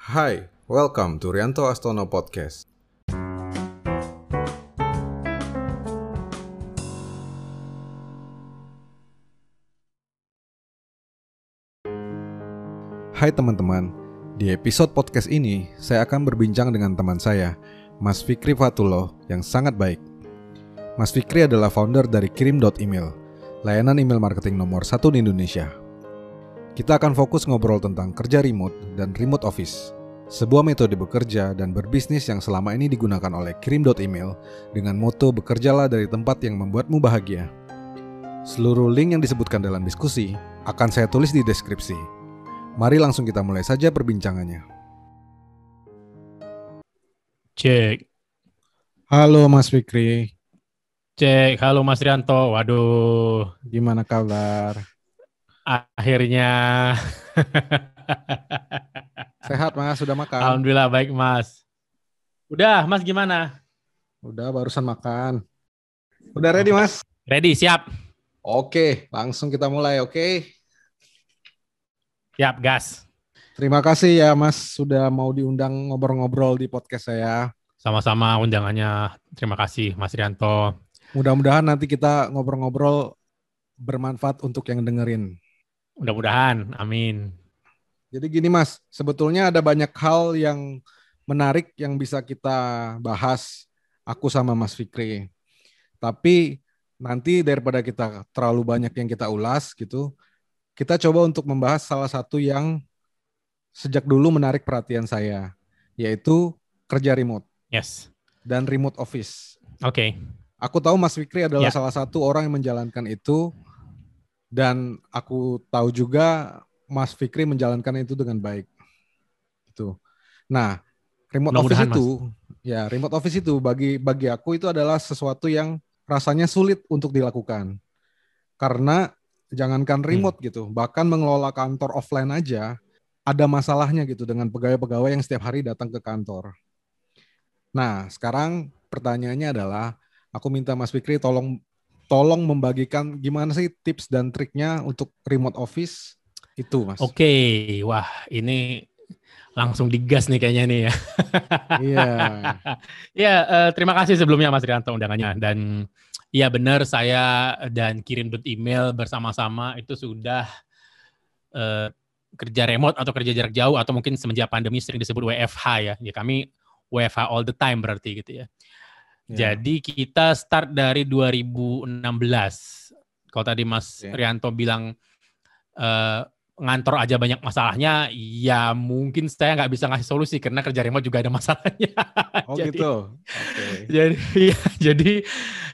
Hai, welcome to Rianto Astono Podcast. Hai teman-teman, di episode podcast ini saya akan berbincang dengan teman saya, Mas Fikri Fatullah yang sangat baik. Mas Fikri adalah founder dari Kirim.email, layanan email marketing nomor satu di Indonesia. Kita akan fokus ngobrol tentang kerja remote dan remote office, sebuah metode bekerja dan berbisnis yang selama ini digunakan oleh Kirim.email dengan moto bekerjalah dari tempat yang membuatmu bahagia. Seluruh link yang disebutkan dalam diskusi akan saya tulis di deskripsi. Mari langsung kita mulai saja perbincangannya. Cek, Halo Mas Fikri, cek. Halo Mas Rianto. Waduh, gimana kabar? Akhirnya. Sehat Mas, sudah makan? Alhamdulillah baik Mas. Udah, Mas gimana? Udah barusan makan. Udah ready Mas? Ready, siap. Oke, langsung kita mulai oke. Siap, gas. Terima kasih ya Mas sudah mau diundang ngobrol-ngobrol di podcast saya. Sama-sama undangannya. Terima kasih Mas Rianto. Mudah-mudahan nanti kita ngobrol-ngobrol bermanfaat untuk yang dengerin. Mudah-mudahan, amin. Jadi gini Mas, sebetulnya ada banyak hal yang menarik yang bisa kita bahas aku sama Mas Fikri. Tapi nanti daripada kita terlalu banyak yang kita ulas gitu, kita coba untuk membahas salah satu yang sejak dulu menarik perhatian saya, yaitu kerja remote Yes. dan remote office. Oke. Aku tahu Mas Fikri adalah Ya. salah satu orang yang menjalankan itu dan aku tahu juga Mas Fikri menjalankan itu dengan baik. Itu. Nah, remote office itu ya, remote office itu bagi bagi aku itu adalah sesuatu yang rasanya sulit untuk dilakukan. Karena jangankan remote gitu, bahkan mengelola kantor offline aja ada masalahnya gitu dengan pegawai-pegawai yang setiap hari datang ke kantor. Nah, sekarang pertanyaannya adalah aku minta Mas Fikri tolong tolong membagikan gimana sih tips dan triknya untuk remote office itu, Mas. Oke, wah ini langsung digas nih kayaknya nih ya. Iya. Ya, eh, terima kasih sebelumnya Mas Rianto undangannya dan ya benar saya dan kirim email bersama-sama itu sudah eh, kerja remote atau kerja jarak jauh atau mungkin semenjak pandemi sering disebut WFH ya. Ya kami WFH all the time berarti gitu ya. Ya. Jadi kita start dari 2016. Kalau tadi Mas Oke. Rianto bilang eh, ngantor aja banyak masalahnya, ya mungkin saya nggak bisa ngasih solusi karena kerja remote juga ada masalahnya. Oh Jadi- gitu. Oke. jadi ya, jadi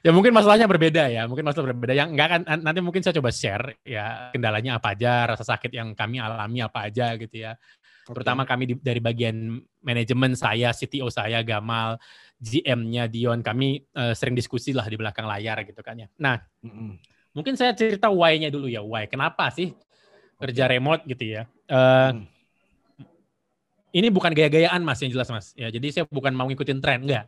ya mungkin masalahnya berbeda ya mungkin masalah berbeda yang enggak kan nanti mungkin saya coba share ya kendalanya apa aja rasa sakit yang kami alami apa aja gitu ya Oke. terutama kami di- dari bagian manajemen saya CTO saya Gamal GM-nya Dion. Kami eh, sering diskusi lah di belakang layar gitu kan ya. Nah Mm-mm. mungkin saya cerita why-nya dulu ya. Why? Kenapa sih kerja remote gitu ya? Eh, Hmm. ini bukan gaya-gayaan mas yang jelas mas. Ya jadi saya bukan mau ngikutin tren enggak.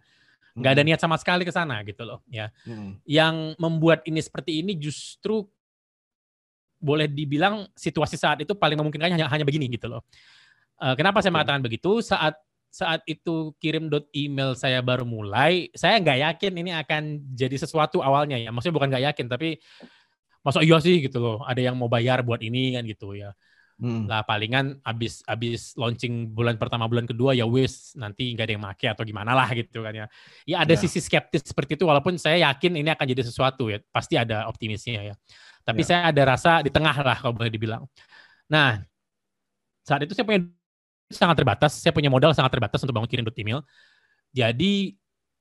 Nggak ada niat sama sekali ke sana gitu loh ya. Mm-mm. yang membuat ini seperti ini justru boleh dibilang situasi saat itu paling memungkinkan hanya hanya begini gitu loh. Eh, kenapa saya mengatakan begitu? Saat saat itu kirim dot email saya baru mulai, saya nggak yakin ini akan jadi sesuatu awalnya ya. Maksudnya bukan nggak yakin, tapi masa iya sih gitu loh. Ada yang mau bayar buat ini kan gitu ya. Mm-mm. Lah palingan abis abis launching bulan pertama bulan kedua ya wis nanti nggak ada yang make atau gimana lah gitu kan ya. Ya ada Ya. sisi skeptis seperti itu walaupun saya yakin ini akan jadi sesuatu ya. Pasti ada optimisnya ya. Tapi Ya. saya ada rasa di tengah lah kalau boleh dibilang. Nah, saat itu saya punya sangat terbatas, saya punya modal sangat terbatas untuk bangun kirim email. Jadi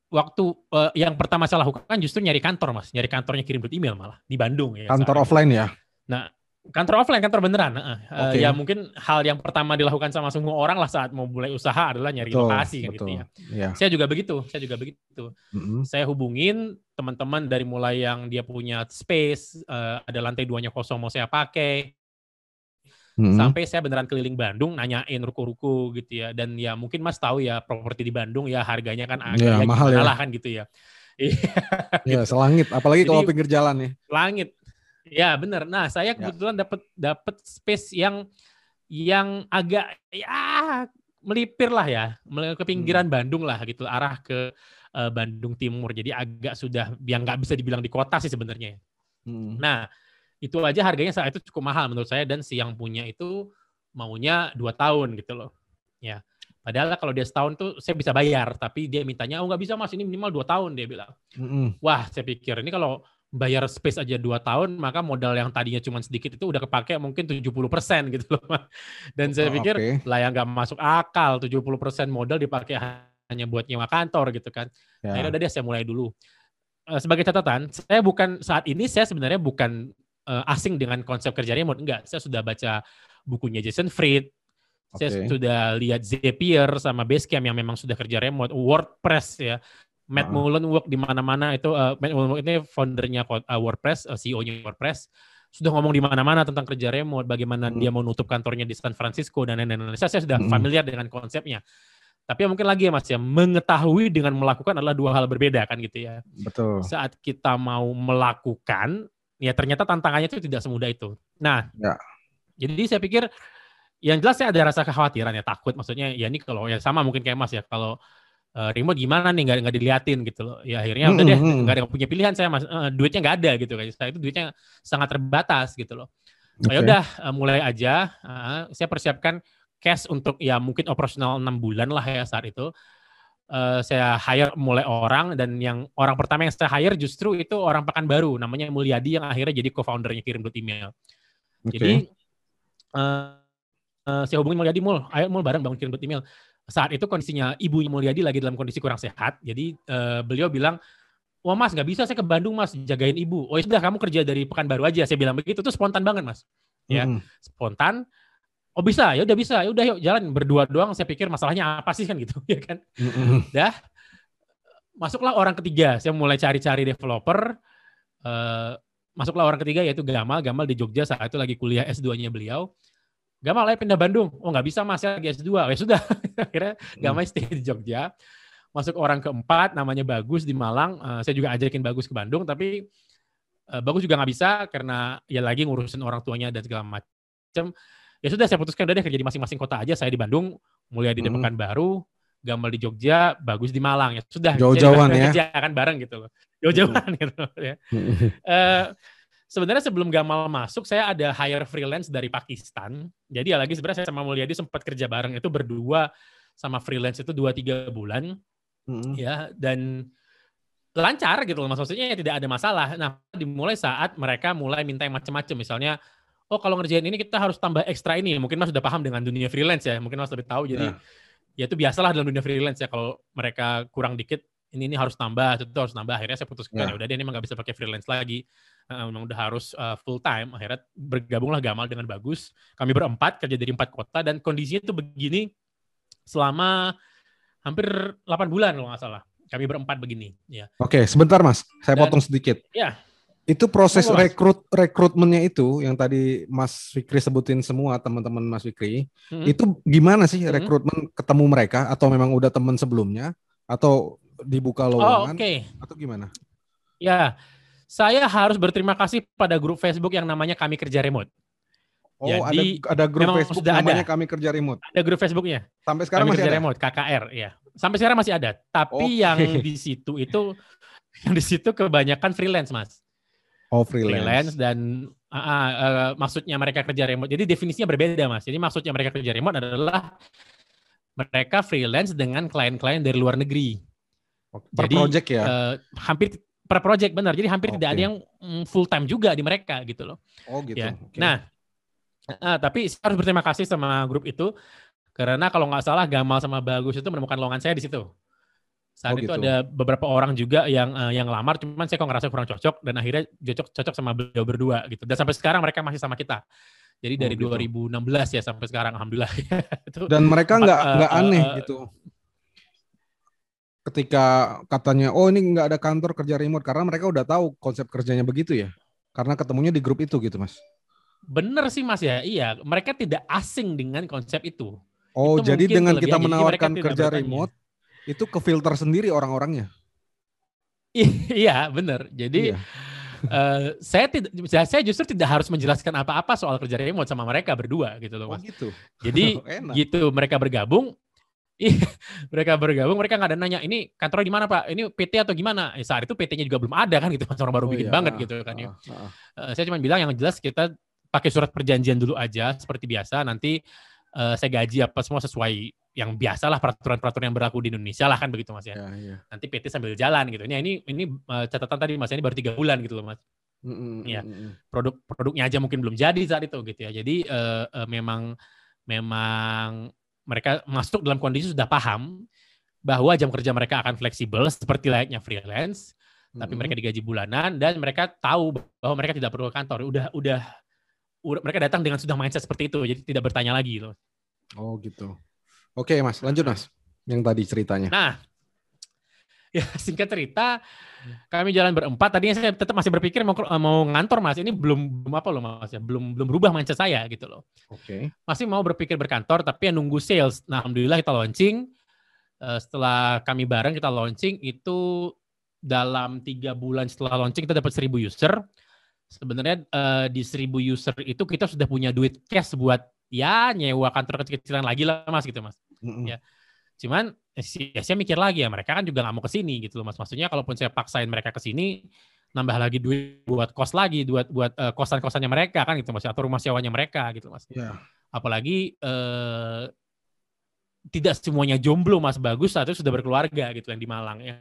waktu eh, yang pertama saya lakukan justru nyari kantor mas, nyari kantornya kirim email malah di Bandung ya. Kantor saat offline ya. Kantor offline, kantor beneran. heeh. Eh, Oke. ya mungkin hal yang pertama dilakukan sama semua orang lah saat mau mulai usaha adalah nyari Betul, lokasi gitu betul. ya. Iya. Saya juga begitu, saya juga begitu. Mm-mm. Saya hubungin teman-teman dari mulai yang dia punya space, eh, ada lantai duanya kosong mau saya pakai, Mm-mm. sampai saya beneran keliling Bandung nanyain ruko-ruko gitu ya. Dan ya mungkin Mas tahu ya properti di Bandung ya harganya kan agak Iya, ya mahal ya. lah kan gitu ya. Iya, Iya, selangit. Apalagi kalau Jadi- pinggir jalan ya. langit. Ya bener. Nah saya kebetulan dapat dapat space yang yang agak ya melipir lah ya, ke pinggiran hmm. Bandung lah gitu, arah ke uh, Bandung Timur. Jadi agak sudah yang nggak bisa dibilang di kota sih sebenarnya. Hmm. Nah, itu aja harganya saat itu cukup mahal menurut saya dan si yang punya itu maunya dua tahun gitu loh. Ya. Padahal kalau dia setahun tuh saya bisa bayar, tapi dia mintanya oh nggak bisa mas ini minimal dua tahun dia bilang. Mm-hmm. Wah saya pikir ini kalau bayar space aja dua tahun maka modal yang tadinya cuma sedikit itu udah kepake mungkin 70% gitu loh. Dan saya oh, pikir okay. lah yang nggak masuk akal 70% modal dipakai hanya buat nyewa kantor gitu kan. Yeah. Akhirnya udah dia saya mulai dulu. Eh, sebagai catatan, saya bukan saat ini saya sebenarnya bukan uh, asing dengan konsep kerja remote enggak. Saya sudah baca bukunya Jason Fried, Okay. Saya sudah lihat Zapier sama Basecamp yang memang sudah kerja remote, WordPress ya. Matt uh. Mullen work di mana-mana itu uh, Matt Mullen ini foundernya uh, WordPress, uh, CEO-nya WordPress sudah ngomong di mana-mana tentang kerja remote, bagaimana hmm. dia mau nutup kantornya di San Francisco dan lain-lain. Saya, saya sudah hmm. familiar dengan konsepnya. Tapi ya mungkin lagi ya Mas ya, mengetahui dengan melakukan adalah dua hal berbeda kan gitu ya. Betul. Saat kita mau melakukan, ya ternyata tantangannya itu tidak semudah itu. Nah, ya. jadi saya pikir yang jelas saya ada rasa kekhawatiran ya takut. Maksudnya ya ini kalau ya sama mungkin kayak mas ya kalau uh, remote gimana nih? Nggak nggak diliatin gitu loh. Ya akhirnya udah deh nggak ada punya pilihan saya mas uh, duitnya nggak ada gitu kan. Saya itu duitnya sangat terbatas gitu loh. Okay. Ya udah uh, mulai aja. Uh, saya persiapkan cash untuk ya mungkin operasional enam bulan lah ya saat itu uh, saya hire mulai orang dan yang orang pertama yang saya hire justru itu orang pekan baru namanya Mulyadi yang akhirnya jadi co-foundernya kirim email okay. jadi uh, uh, saya hubungin Mulyadi Mul, ayo Mul bareng bangun kirim email. Saat itu kondisinya ibunya Mulyadi lagi dalam kondisi kurang sehat, jadi uh, beliau bilang, wah mas nggak bisa saya ke Bandung mas jagain ibu. Oh ya sudah kamu kerja dari Pekanbaru aja. Saya bilang begitu, itu spontan banget mas. Ya mm. spontan. Oh bisa, ya udah bisa, ya udah yuk jalan berdua doang. Saya pikir masalahnya apa sih kan gitu, ya kan? Mm-hmm. Dah masuklah orang ketiga. Saya mulai cari-cari developer. Uh, masuklah orang ketiga yaitu Gamal. Gamal di Jogja saat itu lagi kuliah S2-nya beliau. Gamal ya pindah Bandung. Oh nggak bisa mas ya S2. Oh, ya sudah. Akhirnya Gamal stay di Jogja. Masuk orang keempat namanya Bagus di Malang. Uh, saya juga ajakin Bagus ke Bandung tapi uh, Bagus juga nggak bisa karena ya lagi ngurusin orang tuanya dan segala macam. Ya sudah saya putuskan udah deh kerja di masing-masing kota aja. Saya di Bandung, mulai di hmm. Baru, Gamal di Jogja, Bagus di Malang. Ya sudah. Jauh-jauhan ya. Kerja kan bareng gitu loh. Jauh-jauhan hmm. gitu ya. uh, sebenarnya sebelum Gamal masuk saya ada hire freelance dari Pakistan. Jadi ya lagi sebenarnya saya sama Mulyadi sempat kerja bareng itu berdua sama freelance itu dua tiga bulan. Hmm. Ya, dan lancar gitu loh maksudnya ya tidak ada masalah. Nah, dimulai saat mereka mulai minta yang macam-macam misalnya oh kalau ngerjain ini kita harus tambah ekstra ini. Mungkin Mas sudah paham dengan dunia freelance ya. Mungkin Mas lebih tahu. Jadi yeah. ya itu biasalah dalam dunia freelance ya. Kalau mereka kurang dikit ini ini harus tambah, itu harus tambah. Akhirnya saya putuskan yeah. ya udah deh ini emang nggak bisa pakai freelance lagi. Uh, udah harus uh, full time. Akhirnya bergabunglah Gamal dengan bagus. Kami berempat kerja dari empat kota dan kondisinya itu begini. Selama hampir 8 bulan kalau nggak salah. Kami berempat begini ya. Oke sebentar mas. Saya dan, potong sedikit. Ya itu proses oh, rekrut rekrutmennya itu yang tadi Mas Fikri sebutin semua teman-teman Mas Fikri hmm. itu gimana sih hmm. rekrutmen ketemu mereka atau memang udah teman sebelumnya atau dibuka oh, lowongan oh, okay. atau gimana? Ya, saya harus berterima kasih pada grup Facebook yang namanya Kami Kerja Remote. Oh, Jadi, ada ada grup Facebook sudah namanya ada. Kami Kerja Remote. Ada grup Facebooknya. Sampai sekarang Kami masih Kerja ada. Remote, KKR, ya. Sampai sekarang masih ada. Tapi okay. yang di situ itu yang di situ kebanyakan freelance, Mas. Oh, freelance. Freelance dan uh, uh, uh, maksudnya mereka kerja remote. Jadi definisinya berbeda, Mas. Jadi maksudnya mereka kerja remote adalah mereka freelance dengan klien-klien dari luar negeri. Per Jadi, project ya. Uh, hampir per project benar. Jadi hampir okay. tidak ada yang mm, full time juga di mereka gitu loh. Oh gitu. Ya. Okay. Nah, uh, tapi saya harus berterima kasih sama grup itu karena kalau nggak salah Gamal sama Bagus itu menemukan lowongan saya di situ. Saat oh, itu gitu. ada beberapa orang juga yang uh, yang lamar, cuman saya kok ngerasa kurang cocok dan akhirnya cocok cocok sama beliau berdua gitu. Dan sampai sekarang mereka masih sama kita. Jadi oh, dari gitu. 2016 ya sampai sekarang alhamdulillah. dan mereka nggak nggak uh, aneh uh, gitu ketika katanya oh ini nggak ada kantor kerja remote karena mereka udah tahu konsep kerjanya begitu ya karena ketemunya di grup itu gitu mas bener sih mas ya iya mereka tidak asing dengan konsep itu oh itu jadi dengan kita menawarkan kerja remote itu ke filter sendiri orang-orangnya iya bener jadi iya. Uh, saya tidak saya justru tidak harus menjelaskan apa-apa soal kerja remote sama mereka berdua gitu loh oh, mas. Oh gitu. Jadi gitu mereka bergabung Iya, mereka bergabung, mereka nggak ada nanya, ini kantornya di mana pak? Ini PT atau gimana? Eh, saat itu PT-nya juga belum ada kan gitu, orang baru oh, bikin iya. banget gitu kan ya. Uh, uh. Uh, saya cuma bilang yang jelas kita pakai surat perjanjian dulu aja seperti biasa. Nanti uh, saya gaji apa semua sesuai yang biasa lah peraturan-peraturan yang berlaku di Indonesia lah kan begitu mas ya. ya, ya. Nanti PT sambil jalan gitu. Ini ini ini uh, catatan tadi mas ini baru tiga bulan gitu loh mas. Mm -hmm. Ya produk produknya aja mungkin belum jadi saat itu gitu ya. Jadi uh, uh, memang memang mereka masuk dalam kondisi sudah paham bahwa jam kerja mereka akan fleksibel seperti layaknya freelance, mm-hmm. tapi mereka digaji bulanan dan mereka tahu bahwa mereka tidak perlu kantor. Udah udah udah mereka datang dengan sudah mindset seperti itu, jadi tidak bertanya lagi loh. Oh gitu. Oke mas, lanjut mas. Yang tadi ceritanya. Nah, ya singkat cerita kami jalan berempat. Tadinya saya tetap masih berpikir mau mau ngantor mas. Ini belum belum apa loh mas ya. Belum belum berubah mindset saya gitu loh. Oke. Okay. masih mau berpikir berkantor tapi yang nunggu sales. Nah alhamdulillah kita launching. Uh, setelah kami bareng kita launching itu dalam tiga bulan setelah launching kita dapat seribu user. Sebenarnya uh, di seribu user itu kita sudah punya duit cash buat ya nyewa kantor kecil-kecilan lagi lah mas gitu mas ya cuman ya saya mikir lagi ya mereka kan juga nggak mau ke sini gitu loh mas maksudnya kalaupun saya paksain mereka ke sini nambah lagi duit buat kos lagi buat buat uh, kosan kosannya mereka kan gitu mas atau rumah sewanya mereka gitu mas yeah. apalagi uh, tidak semuanya jomblo mas bagus itu sudah berkeluarga gitu yang di Malang ya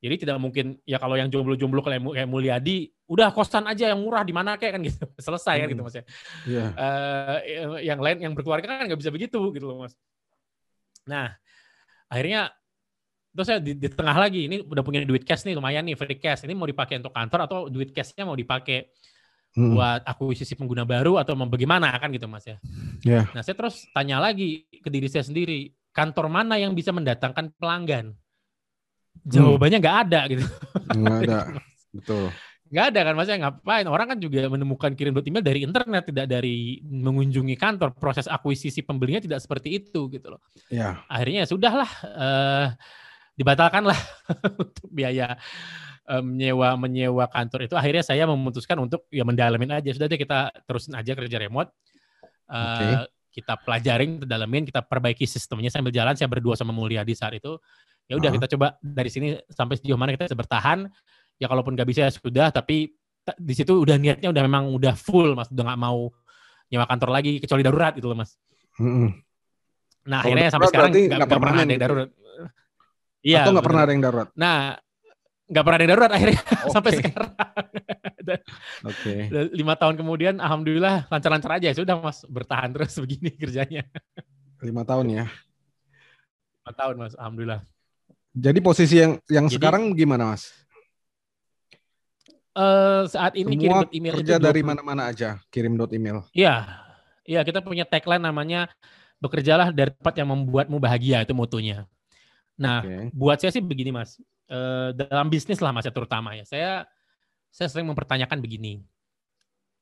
jadi tidak mungkin ya kalau yang jomblo-jomblo kayak, kayak Mulyadi udah kosan aja yang murah di mana kayak kan gitu selesai hmm. kan gitu mas ya yeah. Iya. uh, yang lain yang berkeluarga kan nggak bisa begitu gitu loh mas nah akhirnya terus saya di, di tengah lagi ini udah punya duit cash nih lumayan nih free cash ini mau dipakai untuk kantor atau duit cashnya mau dipakai hmm. buat akuisisi pengguna baru atau mau bagaimana kan gitu mas ya yeah. nah saya terus tanya lagi ke diri saya sendiri kantor mana yang bisa mendatangkan pelanggan hmm. jawabannya nggak hmm. ada gitu nggak ada betul nggak ada kan maksudnya ngapain? Orang kan juga menemukan kirim email dari internet tidak dari mengunjungi kantor. Proses akuisisi pembelinya tidak seperti itu gitu loh. Ya. akhirnya ya sudahlah uh, dibatalkan lah untuk biaya um, menyewa menyewa kantor itu. Akhirnya saya memutuskan untuk ya mendalamin aja. Sudah deh kita terusin aja kerja remote. Eh, okay. kita pelajarin kita dalamin kita perbaiki sistemnya sambil jalan. Saya berdua sama Mulia di saat itu. Ya udah uh -huh. kita coba dari sini sampai sejauh mana kita bisa bertahan ya kalaupun nggak bisa ya sudah tapi di situ udah niatnya udah memang udah full mas udah nggak mau nyewa kantor lagi kecuali darurat gitu loh mas nah Kalo akhirnya sampai sekarang nggak pernah, pernah ada yang darurat iya atau nggak pernah ada yang darurat nah nggak pernah ada yang darurat akhirnya okay. sampai sekarang Oke. Okay. Lima tahun kemudian, alhamdulillah lancar-lancar aja. Sudah mas bertahan terus begini kerjanya. Lima tahun ya. Lima tahun mas, alhamdulillah. Jadi posisi yang yang Jadi, sekarang gimana mas? Uh, saat ini Semua kirim email kerja itu dari mana-mana aja kirim dot email. Iya, iya kita punya tagline namanya bekerjalah dari tempat yang membuatmu bahagia itu motonya. Nah, okay. buat saya sih begini mas, uh, dalam bisnis lah mas ya terutama ya, saya saya sering mempertanyakan begini,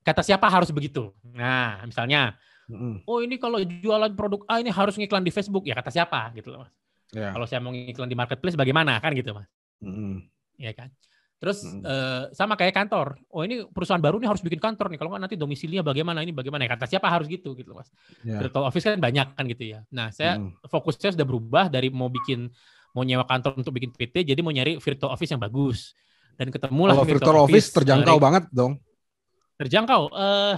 kata siapa harus begitu? Nah, misalnya, mm-hmm. oh ini kalau jualan produk A ini harus ngiklan di Facebook ya kata siapa gitu loh mas. Yeah. Kalau saya mau ngiklan di marketplace bagaimana kan gitu mas? Mm-hmm. Ya kan. Terus hmm. uh, sama kayak kantor. Oh ini perusahaan baru nih harus bikin kantor nih. Kalau nggak nanti domisilinya bagaimana ini bagaimana ya kata siapa harus gitu gitu mas. Yeah. Virtual office kan banyak kan gitu ya. Nah saya hmm. fokusnya sudah berubah dari mau bikin mau nyewa kantor untuk bikin PT jadi mau nyari virtual office yang bagus dan ketemu lah Kalau virtual, virtual office, office terjangkau dari, banget dong. Terjangkau. Eh uh,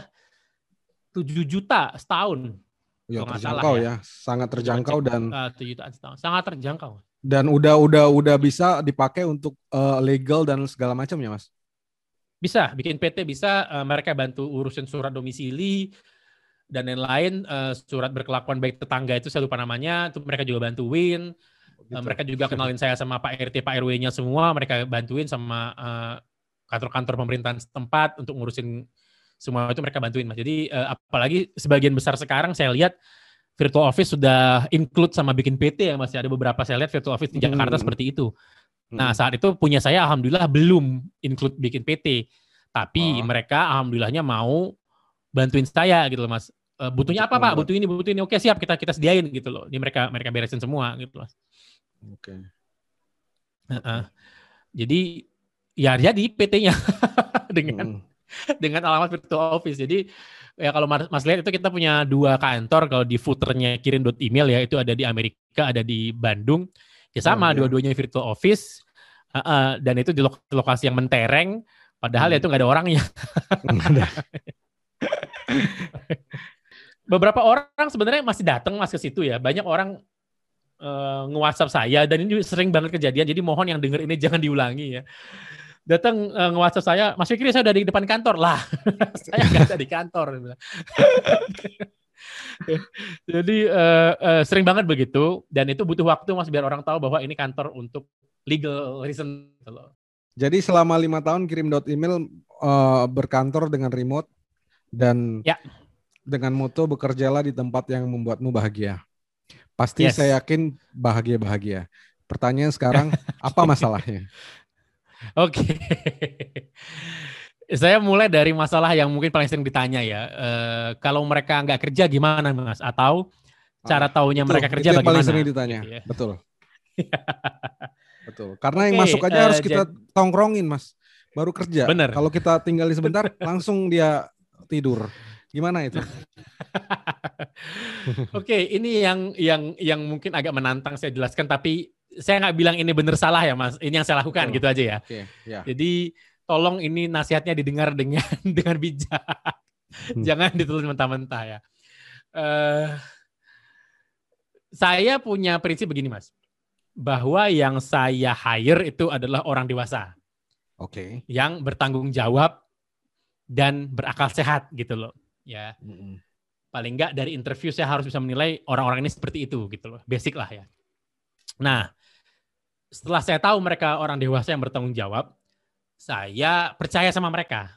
7 juta setahun. Ya, terjangkau ya. ya. Sangat terjangkau dan uh, 7 jutaan setahun. Sangat terjangkau dan udah udah udah bisa dipakai untuk uh, legal dan segala macam ya mas? Bisa bikin PT bisa uh, mereka bantu urusin surat domisili dan lain-lain uh, surat berkelakuan baik tetangga itu saya lupa namanya itu mereka juga bantuin. Gitu. uh, mereka juga kenalin saya sama Pak RT Pak RW-nya semua mereka bantuin sama kantor-kantor uh, pemerintahan setempat untuk ngurusin semua itu mereka bantuin mas. Jadi uh, apalagi sebagian besar sekarang saya lihat virtual office sudah include sama bikin PT ya masih ada beberapa saya lihat virtual office di Jakarta hmm. seperti itu. Nah hmm. saat itu punya saya alhamdulillah belum include bikin PT, tapi oh. mereka alhamdulillahnya mau bantuin saya gitu loh mas. E, butuhnya apa pak? Butuh ini, butuh ini. Oke siap kita kita sediain gitu loh. Ini mereka mereka beresin semua gitu loh. Oke. Okay. Uh -uh. Jadi ya jadi PT-nya dengan hmm. dengan alamat virtual office. Jadi ya kalau Mas lihat itu kita punya dua kantor kalau di footernya kirim email ya itu ada di Amerika, ada di Bandung. Ya sama oh, iya. dua-duanya virtual office uh, uh, dan itu di lokasi yang mentereng padahal hmm. ya itu nggak ada orangnya. Beberapa orang sebenarnya masih datang mas ke situ ya. Banyak orang uh, nge-WhatsApp saya dan ini sering banget kejadian. Jadi mohon yang denger ini jangan diulangi ya datang uh, nge-WhatsApp saya, Mas Fikri saya udah di depan kantor lah. saya nggak ada di kantor. Jadi uh, uh, sering banget begitu dan itu butuh waktu mas biar orang tahu bahwa ini kantor untuk legal reason. Jadi selama lima tahun kirim dot email uh, berkantor dengan remote dan ya. dengan moto bekerjalah di tempat yang membuatmu bahagia. Pasti yes. saya yakin bahagia-bahagia. Pertanyaan sekarang, apa masalahnya? Oke. Saya mulai dari masalah yang mungkin paling sering ditanya ya. E, kalau mereka nggak kerja gimana, Mas? Atau cara ah, tahunya mereka kerja itu bagaimana? paling sering ditanya. Gitu ya. Betul. Betul. Karena okay, yang masuk aja uh, harus kita tongkrongin, Mas. Baru kerja. Bener. Kalau kita tinggal di sebentar, langsung dia tidur. Gimana itu? Oke, okay, ini yang yang yang mungkin agak menantang saya jelaskan, tapi saya nggak bilang ini benar salah ya mas, ini yang saya lakukan oh. gitu aja ya. Okay, yeah. Jadi tolong ini nasihatnya didengar dengan dengan bijak, hmm. jangan ditulis mentah-mentah ya. Uh, saya punya prinsip begini mas, bahwa yang saya hire itu adalah orang dewasa, oke, okay. yang bertanggung jawab dan berakal sehat gitu loh, ya. Mm -hmm. Paling nggak dari interview saya harus bisa menilai orang-orang ini seperti itu gitu loh, basic lah ya. Nah, setelah saya tahu mereka orang dewasa yang bertanggung jawab, saya percaya sama mereka.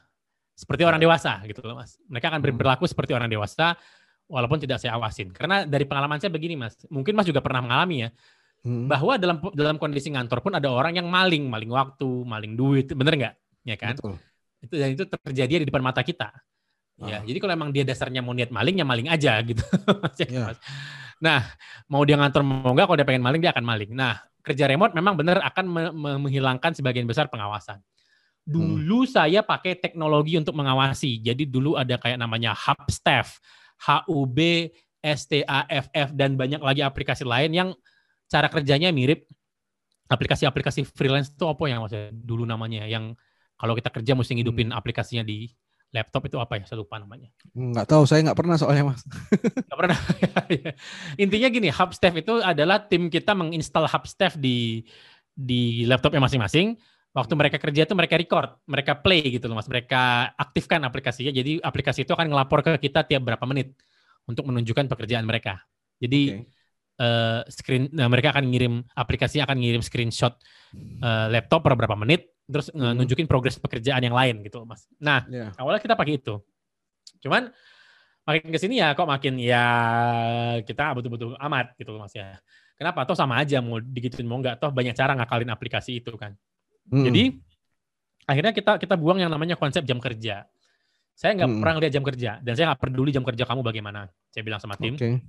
Seperti orang dewasa gitu loh, Mas. Mereka akan hmm. berlaku seperti orang dewasa walaupun tidak saya awasin. Karena dari pengalaman saya begini, Mas. Mungkin Mas juga pernah mengalami ya. Hmm. Bahwa dalam dalam kondisi ngantor pun ada orang yang maling, maling waktu, maling duit, bener nggak? Ya kan? Betul. Itu dan itu terjadi di depan mata kita. Ya, ah. jadi kalau emang dia dasarnya mau niat maling ya maling aja gitu. ya. Nah, mau dia ngantor mau enggak kalau dia pengen maling dia akan maling. Nah, kerja remote memang benar akan menghilangkan sebagian besar pengawasan. Dulu hmm. saya pakai teknologi untuk mengawasi. Jadi dulu ada kayak namanya Hubstaff, HUB, STAFF dan banyak lagi aplikasi lain yang cara kerjanya mirip aplikasi-aplikasi freelance itu apa yang maksudnya dulu namanya yang kalau kita kerja mesti ngidupin hmm. aplikasinya di laptop itu apa ya? Saya lupa namanya. Nggak tahu, saya nggak pernah soalnya mas. nggak pernah. Intinya gini, Hubstaff itu adalah tim kita menginstal Hubstaff di di laptopnya masing-masing. Waktu mereka kerja itu mereka record, mereka play gitu loh mas. Mereka aktifkan aplikasinya. Jadi aplikasi itu akan ngelapor ke kita tiap berapa menit untuk menunjukkan pekerjaan mereka. Jadi okay. Uh, screen, nah, mereka akan ngirim aplikasi akan ngirim screenshot uh, laptop per berapa menit terus hmm. nunjukin progres pekerjaan yang lain gitu mas. Nah yeah. awalnya kita pakai itu, cuman makin ke sini ya kok makin ya kita betul-betul amat gitu mas ya. Kenapa? Toh sama aja mau digituin mau nggak toh banyak cara ngakalin aplikasi itu kan. Hmm. Jadi akhirnya kita kita buang yang namanya konsep jam kerja. Saya nggak hmm. pernah lihat jam kerja dan saya nggak peduli jam kerja kamu bagaimana. Saya bilang sama tim. Okay.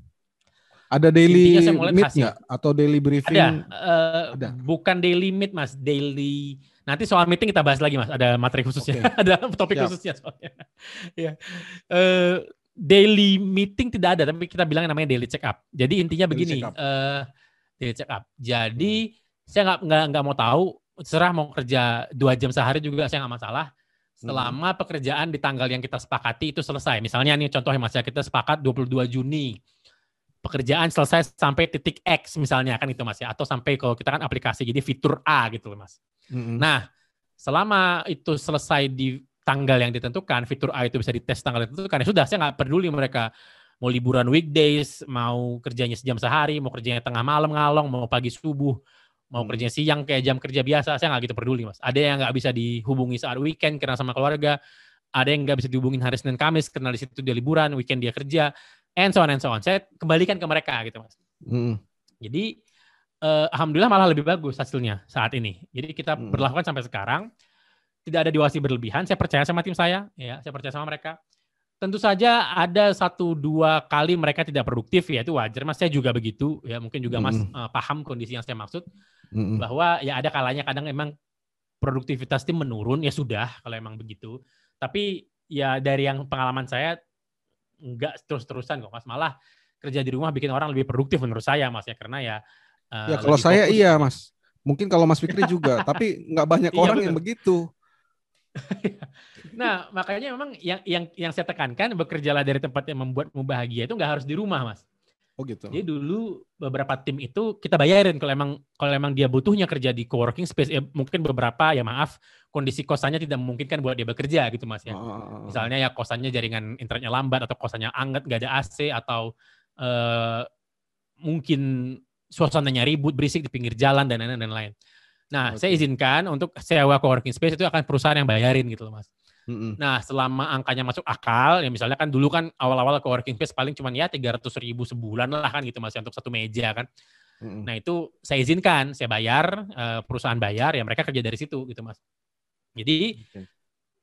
Ada daily meet nggak atau daily briefing? Ada, uh, ada. Bukan daily meet mas, daily Nanti soal meeting kita bahas lagi mas, ada materi khususnya, okay. ada topik Siap. khususnya soalnya. ya. Uh, daily meeting tidak ada, tapi kita bilang namanya daily check up. Jadi intinya begini, daily check up. Uh, daily check up. Jadi hmm. saya nggak nggak nggak mau tahu, serah mau kerja dua jam sehari juga saya nggak masalah. Selama hmm. pekerjaan di tanggal yang kita sepakati itu selesai. Misalnya nih contohnya mas ya kita sepakat 22 Juni pekerjaan selesai sampai titik X misalnya kan itu mas ya atau sampai kalau kita kan aplikasi jadi fitur A gitu mas. Mm-hmm. Nah selama itu selesai di tanggal yang ditentukan fitur A itu bisa dites tanggal yang ditentukan ya sudah saya nggak peduli mereka mau liburan weekdays mau kerjanya sejam sehari mau kerjanya tengah malam ngalong mau pagi subuh mau hmm. kerjanya siang kayak jam kerja biasa saya nggak gitu peduli mas ada yang nggak bisa dihubungi saat weekend karena sama keluarga ada yang nggak bisa dihubungin hari Senin Kamis karena di situ dia liburan weekend dia kerja and so on and so on. Saya kembalikan ke mereka gitu mas. Mm. Jadi uh, alhamdulillah malah lebih bagus hasilnya saat ini. Jadi kita mm. berlakukan sampai sekarang tidak ada diwasi berlebihan. Saya percaya sama tim saya, ya saya percaya sama mereka. Tentu saja ada satu dua kali mereka tidak produktif ya itu wajar mas. Saya juga begitu ya mungkin juga mas mm. uh, paham kondisi yang saya maksud mm. bahwa ya ada kalanya kadang emang produktivitas tim menurun ya sudah kalau emang begitu Tapi ya dari yang pengalaman saya nggak terus-terusan kok Mas. Malah kerja di rumah bikin orang lebih produktif menurut saya Mas ya karena ya uh, Ya kalau saya fokus. iya Mas. Mungkin kalau Mas Fikri juga, tapi nggak banyak iya, orang betul. yang begitu. nah, makanya memang yang yang yang saya tekankan bekerjalah dari tempat yang membuatmu bahagia itu nggak harus di rumah, Mas. Oh gitu. Jadi dulu beberapa tim itu kita bayarin kalau emang kalau emang dia butuhnya kerja di coworking space ya mungkin beberapa ya maaf kondisi kosannya tidak memungkinkan buat dia bekerja gitu Mas ya. Oh. Misalnya ya kosannya jaringan internetnya lambat atau kosannya anget nggak ada AC atau uh, mungkin suasananya ribut berisik di pinggir jalan dan lain-lain dan lain. Nah, okay. saya izinkan untuk sewa coworking space itu akan perusahaan yang bayarin gitu loh Mas. Mm-hmm. Nah, selama angkanya masuk akal, ya misalnya kan dulu kan awal-awal coworking space paling cuma ya 300 ribu sebulan lah kan gitu masih untuk satu meja kan. Mm-hmm. Nah itu saya izinkan, saya bayar, eh, perusahaan bayar, ya mereka kerja dari situ gitu mas. Jadi okay.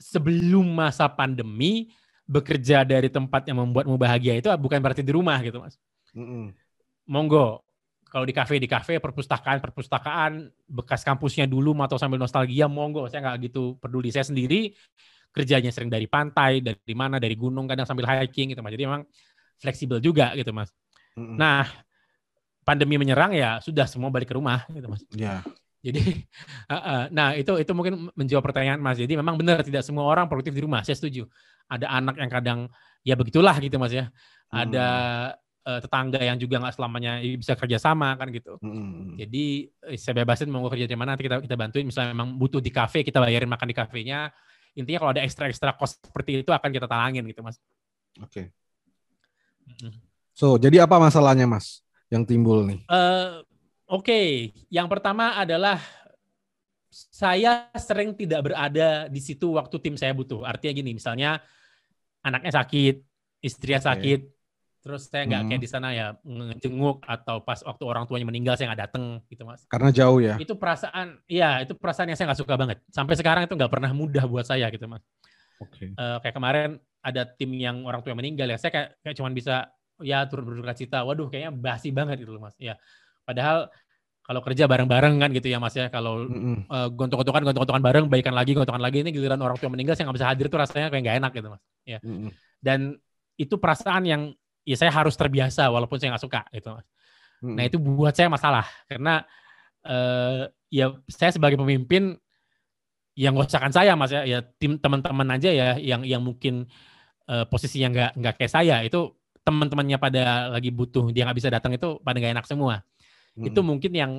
sebelum masa pandemi bekerja dari tempat yang membuatmu bahagia itu bukan berarti di rumah gitu mas. Mm-hmm. Monggo, kalau di kafe di kafe perpustakaan perpustakaan bekas kampusnya dulu atau sambil nostalgia monggo saya nggak gitu peduli saya sendiri kerjanya sering dari pantai, dari mana, dari gunung, kadang sambil hiking gitu mas. Jadi memang fleksibel juga gitu mas. Mm-hmm. Nah, pandemi menyerang ya sudah semua balik ke rumah gitu mas. Yeah. Jadi, uh, uh, nah itu itu mungkin menjawab pertanyaan mas. Jadi memang benar tidak semua orang produktif di rumah. Saya setuju. Ada anak yang kadang ya begitulah gitu mas ya. Ada uh, tetangga yang juga nggak selamanya bisa kerja sama kan gitu. Hmm. Jadi eh, saya bebasin mau kerja di mana nanti kita kita bantuin. Misalnya memang butuh di kafe kita bayarin makan di kafenya intinya kalau ada ekstra ekstra cost seperti itu akan kita talangin gitu mas oke okay. so jadi apa masalahnya mas yang timbul nih uh, oke okay. yang pertama adalah saya sering tidak berada di situ waktu tim saya butuh artinya gini misalnya anaknya sakit istrinya okay. sakit Terus saya nggak hmm. kayak di sana ya ngejenguk atau pas waktu orang tuanya meninggal saya nggak dateng gitu mas. Karena jauh ya. Itu perasaan, iya itu perasaan yang saya nggak suka banget. Sampai sekarang itu nggak pernah mudah buat saya gitu mas. Oke. Okay. Uh, kayak kemarin ada tim yang orang tua meninggal ya, saya kayak kayak cuma bisa ya turut berduka cita. Waduh kayaknya basi banget gitu loh mas. Ya. Padahal kalau kerja bareng-bareng kan gitu ya mas ya. Kalau mm -hmm. uh, gontok-gontokan, gontok-gontokan bareng, baikan lagi, gontokan lagi ini giliran orang tua meninggal saya nggak bisa hadir tuh rasanya kayak nggak enak gitu mas. Ya. Mm -hmm. Dan itu perasaan yang ya saya harus terbiasa walaupun saya nggak suka gitu mas. Hmm. Nah itu buat saya masalah karena uh, ya saya sebagai pemimpin yang ngosakan saya mas ya, ya tim teman-teman aja ya yang yang mungkin uh, posisinya nggak nggak kayak saya itu teman-temannya pada lagi butuh dia nggak bisa datang itu pada nggak enak semua. Hmm. Itu mungkin yang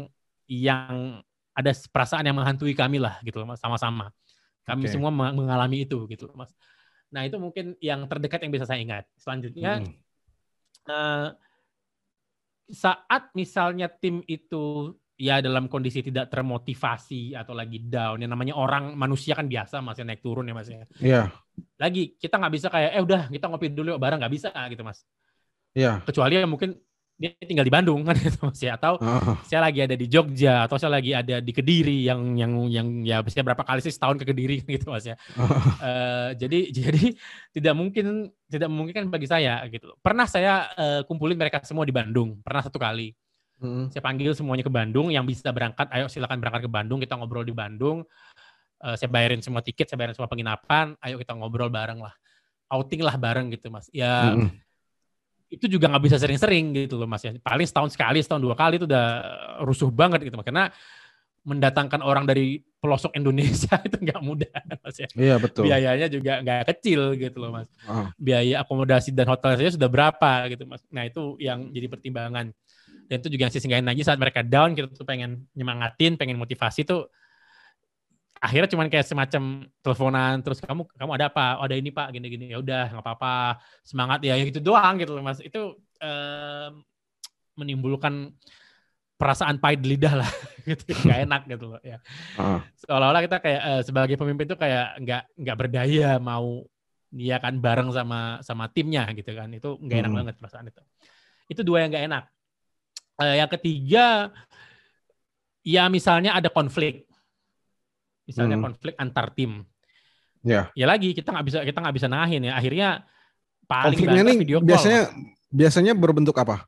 yang ada perasaan yang menghantui kami lah gitu mas sama-sama. Kami okay. semua mengalami itu gitu mas. Nah itu mungkin yang terdekat yang bisa saya ingat. Selanjutnya hmm uh, saat misalnya tim itu ya dalam kondisi tidak termotivasi atau lagi down, yang namanya orang manusia kan biasa masih naik turun ya mas ya. Iya. Lagi kita nggak bisa kayak eh udah kita ngopi dulu bareng nggak bisa gitu mas. Iya. Kecuali ya mungkin dia tinggal di Bandung kan gitu Mas ya atau oh. saya lagi ada di Jogja atau saya lagi ada di Kediri yang yang yang ya bisa berapa kali sih setahun ke Kediri gitu Mas ya. Oh. Uh, jadi jadi tidak mungkin tidak memungkinkan bagi saya gitu. Pernah saya uh, kumpulin mereka semua di Bandung, pernah satu kali. Hmm. Saya panggil semuanya ke Bandung yang bisa berangkat, ayo silakan berangkat ke Bandung, kita ngobrol di Bandung. Uh, saya bayarin semua tiket, saya bayarin semua penginapan, ayo kita ngobrol bareng lah. Outing lah bareng gitu Mas. Ya hmm itu juga nggak bisa sering-sering gitu loh mas ya. Paling setahun sekali setahun dua kali itu udah rusuh banget gitu karena mendatangkan orang dari pelosok Indonesia itu nggak mudah mas ya. Iya betul. Biayanya juga nggak kecil gitu loh mas. Oh. biaya akomodasi dan hotel saja sudah berapa gitu mas. Nah itu yang jadi pertimbangan. Dan itu juga yang singgahin lagi saat mereka down kita tuh pengen nyemangatin pengen motivasi tuh akhirnya cuman kayak semacam teleponan terus kamu kamu ada apa? Oh, ada ini pak gini gini ya udah nggak apa-apa. Semangat ya gitu doang gitu loh mas. Itu eh, menimbulkan perasaan pahit di lidah lah gitu. Nggak enak gitu loh ya. Uh. seolah-olah kita kayak uh, sebagai pemimpin tuh kayak nggak nggak berdaya mau dia kan bareng sama sama timnya gitu kan. Itu nggak enak hmm. banget perasaan itu. Itu dua yang nggak enak. Uh, yang ketiga ya misalnya ada konflik misalnya hmm. konflik antar tim. Ya. Ya lagi kita nggak bisa kita nggak bisa nahin ya. Akhirnya paling Konfliknya ini video call. Biasanya biasanya berbentuk apa?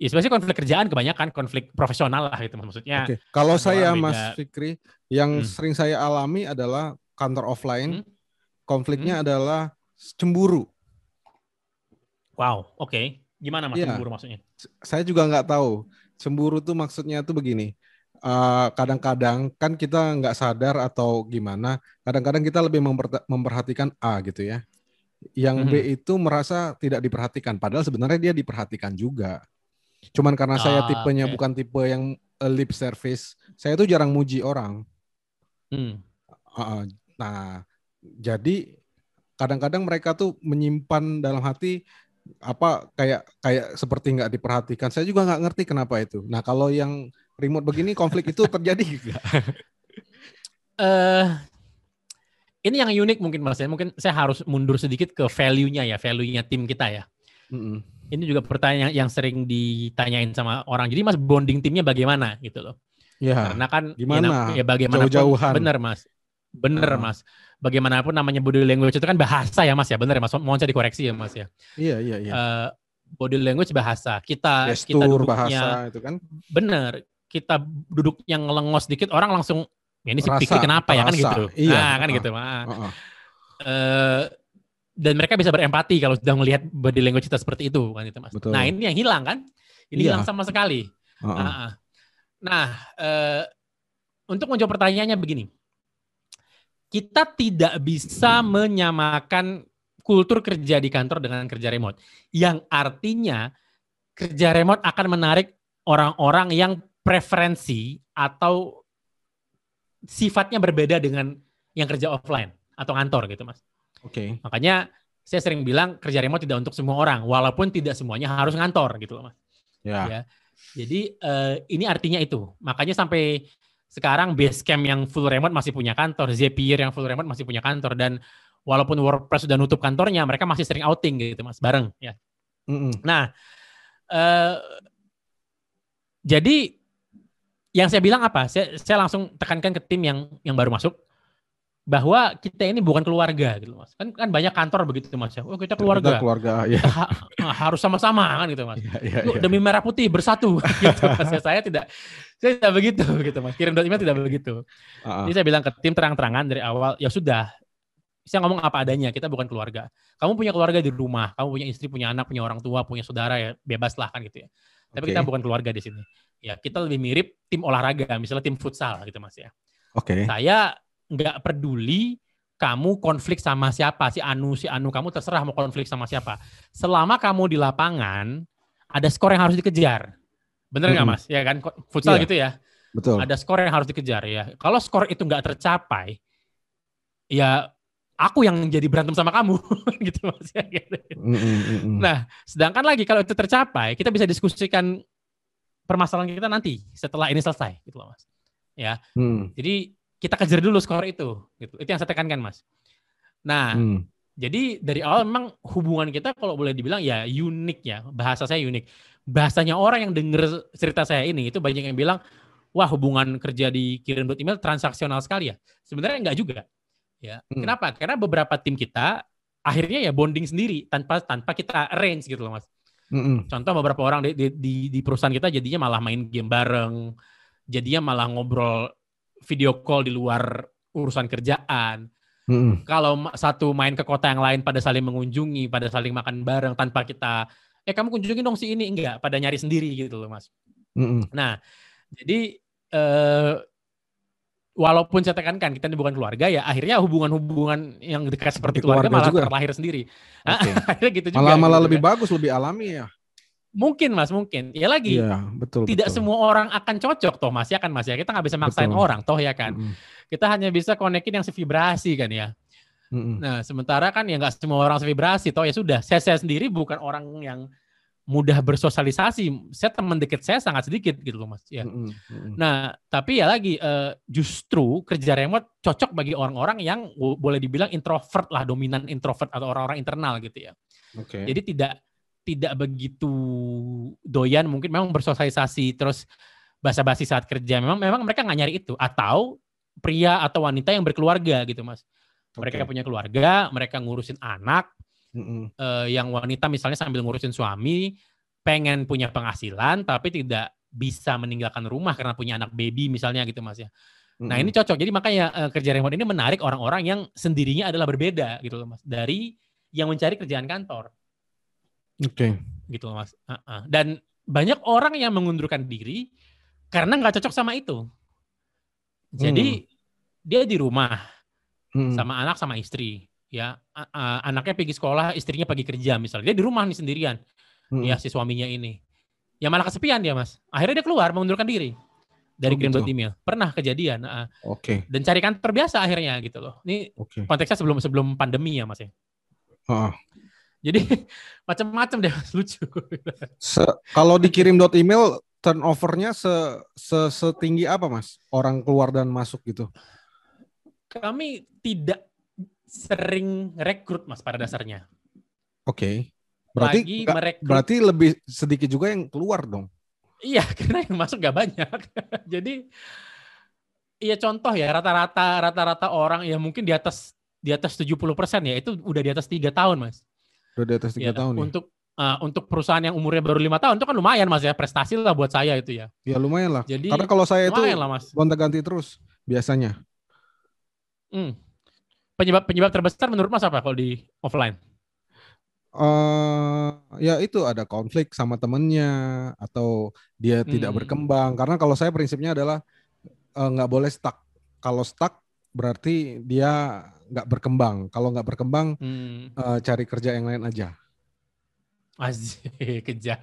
Ya sebenarnya konflik kerjaan kebanyakan konflik profesional lah itu maksudnya. Okay. Kalau saya Mas Fikri yang hmm. sering saya alami adalah kantor offline hmm. konfliknya hmm. adalah cemburu. Wow, oke. Okay. Gimana mas ya, cemburu maksudnya? Saya juga nggak tahu. Cemburu tuh maksudnya tuh begini. Kadang kadang-kadang kan kita nggak sadar atau gimana. Kadang-kadang kita lebih memperhatikan A gitu ya. Yang mm -hmm. B itu merasa tidak diperhatikan. Padahal sebenarnya dia diperhatikan juga. Cuman karena ah, saya tipenya okay. bukan tipe yang lip service, saya tuh jarang muji orang. Hmm. Uh, nah, jadi kadang-kadang mereka tuh menyimpan dalam hati apa kayak kayak seperti nggak diperhatikan. Saya juga nggak ngerti kenapa itu. Nah kalau yang remote begini konflik itu terjadi nggak? uh, ini yang unik mungkin mas ya. Mungkin saya harus mundur sedikit ke value-nya ya, value-nya tim kita ya. Mm -hmm. Ini juga pertanyaan yang sering ditanyain sama orang. Jadi mas bonding timnya bagaimana gitu loh? Ya. Karena kan gimana? Ya, ya bagaimana Jauh-jauhan. Bener mas, bener uh. mas bagaimanapun namanya body language itu kan bahasa ya Mas ya, benar ya Mas? Mohon saya dikoreksi ya Mas ya. Iya, iya, iya. Uh, body language bahasa. Kita Gestur, kita duduknya bahasa itu kan. Bener. Kita duduk yang ngelengos dikit orang langsung ya ini si Pikir kenapa rasa. ya kan gitu. Iya. Nah, kan uh, gitu. Nah. Uh, uh. Uh, dan mereka bisa berempati kalau sudah melihat body language kita seperti itu kan itu Mas. Betul. Nah, ini yang hilang kan? Ini iya. hilang sama sekali. Uh, uh. Nah, nah uh, untuk menjawab pertanyaannya begini kita tidak bisa menyamakan kultur kerja di kantor dengan kerja remote. Yang artinya kerja remote akan menarik orang-orang yang preferensi atau sifatnya berbeda dengan yang kerja offline atau kantor gitu, Mas. Oke. Okay. Makanya saya sering bilang kerja remote tidak untuk semua orang, walaupun tidak semuanya harus ngantor gitu loh, Mas. Ya. ya. Jadi uh, ini artinya itu. Makanya sampai sekarang Basecamp yang full remote masih punya kantor, Zapier yang full remote masih punya kantor dan walaupun WordPress sudah nutup kantornya, mereka masih sering outing gitu mas, bareng ya. Mm -hmm. Nah, uh, jadi yang saya bilang apa? Saya, saya langsung tekankan ke tim yang yang baru masuk bahwa kita ini bukan keluarga gitu mas. Kan kan banyak kantor begitu mas ya. Oh kita keluarga. kita keluarga ya ha, harus sama-sama kan gitu mas. Ya, ya, ya. demi merah putih bersatu gitu mas. Ya, saya tidak saya tidak begitu gitu mas. Kirim email tidak begitu. Uh-uh. jadi saya bilang ke tim terang-terangan dari awal ya sudah saya ngomong apa adanya kita bukan keluarga. Kamu punya keluarga di rumah kamu punya istri punya anak punya orang tua punya saudara ya bebas lah kan gitu ya. Tapi okay. kita bukan keluarga di sini. Ya kita lebih mirip tim olahraga misalnya tim futsal gitu mas ya. Oke. Okay. saya nggak peduli kamu konflik sama siapa. Si Anu si Anu kamu terserah mau konflik sama siapa. Selama kamu di lapangan ada skor yang harus dikejar. Bener nggak hmm. mas? Ya kan? Futsal iya. gitu ya? Betul. Ada skor yang harus dikejar ya. Kalau skor itu nggak tercapai ya aku yang jadi berantem sama kamu. Gitu mas. Ya mm, mm, mm, nah sedangkan lagi kalau itu tercapai kita bisa diskusikan permasalahan kita nanti setelah ini selesai gitu loh mas. Ya. Hmm. jadi kita kejar dulu skor itu gitu. Itu yang saya tekankan mas. Nah hmm. jadi dari awal memang hubungan kita kalau boleh dibilang ya unik ya. Bahasa saya unik. Bahasanya orang yang dengar cerita saya ini itu banyak yang bilang wah hubungan kerja di kirim email transaksional sekali ya. Sebenarnya enggak juga ya. Hmm. kenapa? Karena beberapa tim kita akhirnya ya bonding sendiri tanpa tanpa kita arrange gitu loh mas. Mm contoh beberapa orang di, di di perusahaan kita jadinya malah main game bareng jadinya malah ngobrol video call di luar urusan kerjaan. Hmm. Kalau satu main ke kota yang lain pada saling mengunjungi, pada saling makan bareng tanpa kita, eh kamu kunjungin dong si ini enggak, pada nyari sendiri gitu loh mas. Hmm. Nah, jadi eh, walaupun saya tekankan kita ini bukan keluarga ya, akhirnya hubungan-hubungan yang dekat seperti keluarga, keluarga malah juga. terlahir sendiri. Okay. akhirnya gitu juga. Malah malah gitu lebih kan. bagus, lebih alami ya. Mungkin mas, mungkin. Ya lagi, ya, betul, tidak betul. semua orang akan cocok toh mas ya kan mas ya. Kita nggak bisa maksain betul. orang toh ya kan. Mm. Kita hanya bisa konekin yang sevibrasi kan ya. Mm. Nah sementara kan ya nggak semua orang sevibrasi toh ya sudah. Saya, saya sendiri bukan orang yang mudah bersosialisasi. Saya teman dekat saya sangat sedikit gitu loh mas ya. Mm -hmm. Nah tapi ya lagi uh, justru kerja remote cocok bagi orang-orang yang boleh dibilang introvert lah, dominan introvert atau orang-orang internal gitu ya. Okay. Jadi tidak tidak begitu doyan mungkin memang bersosialisasi terus basa-basi saat kerja memang memang mereka nggak nyari itu atau pria atau wanita yang berkeluarga gitu mas mereka okay. punya keluarga mereka ngurusin anak mm -hmm. uh, yang wanita misalnya sambil ngurusin suami pengen punya penghasilan tapi tidak bisa meninggalkan rumah karena punya anak baby misalnya gitu mas ya Nah ini cocok. Jadi makanya uh, kerja remote ini menarik orang-orang yang sendirinya adalah berbeda gitu loh mas. Dari yang mencari kerjaan kantor. Oke. Okay. Gitu loh mas. Uh -uh. Dan banyak orang yang mengundurkan diri karena nggak cocok sama itu. Jadi hmm. dia di rumah hmm. sama anak sama istri. Ya uh, anaknya pergi sekolah, istrinya pergi kerja misalnya. Dia di rumah nih sendirian. Hmm. Ya si suaminya ini. Ya malah kesepian dia mas. Akhirnya dia keluar mengundurkan diri dari oh, Green gitu. Email. Pernah kejadian. Uh, Oke. Okay. Dan cari kantor biasa akhirnya gitu loh. Ini okay. konteksnya sebelum sebelum pandemi ya mas ya. Uh. Jadi macam-macam deh lucu. Se kalau dikirim dot email turnovernya se, se setinggi apa mas? Orang keluar dan masuk gitu? Kami tidak sering rekrut mas pada dasarnya. Oke. Okay. Berarti berarti lebih sedikit juga yang keluar dong. Iya, karena yang masuk gak banyak. Jadi iya contoh ya rata-rata rata-rata orang yang mungkin di atas di atas 70 persen ya itu udah di atas tiga tahun mas. Udah di atas tiga ya, tahun. Untuk ya? uh, untuk perusahaan yang umurnya baru lima tahun itu kan lumayan mas ya prestasi lah buat saya itu ya. Ya lumayan lah. Jadi karena kalau saya itu lah, mas. gonta-ganti terus biasanya. Hmm. Penyebab penyebab terbesar menurut mas apa kalau di offline? uh, ya itu ada konflik sama temennya atau dia hmm. tidak berkembang karena kalau saya prinsipnya adalah eh, nggak uh, boleh stuck kalau stuck berarti dia nggak berkembang kalau nggak berkembang hmm. uh, cari kerja yang lain aja Asik, kejam.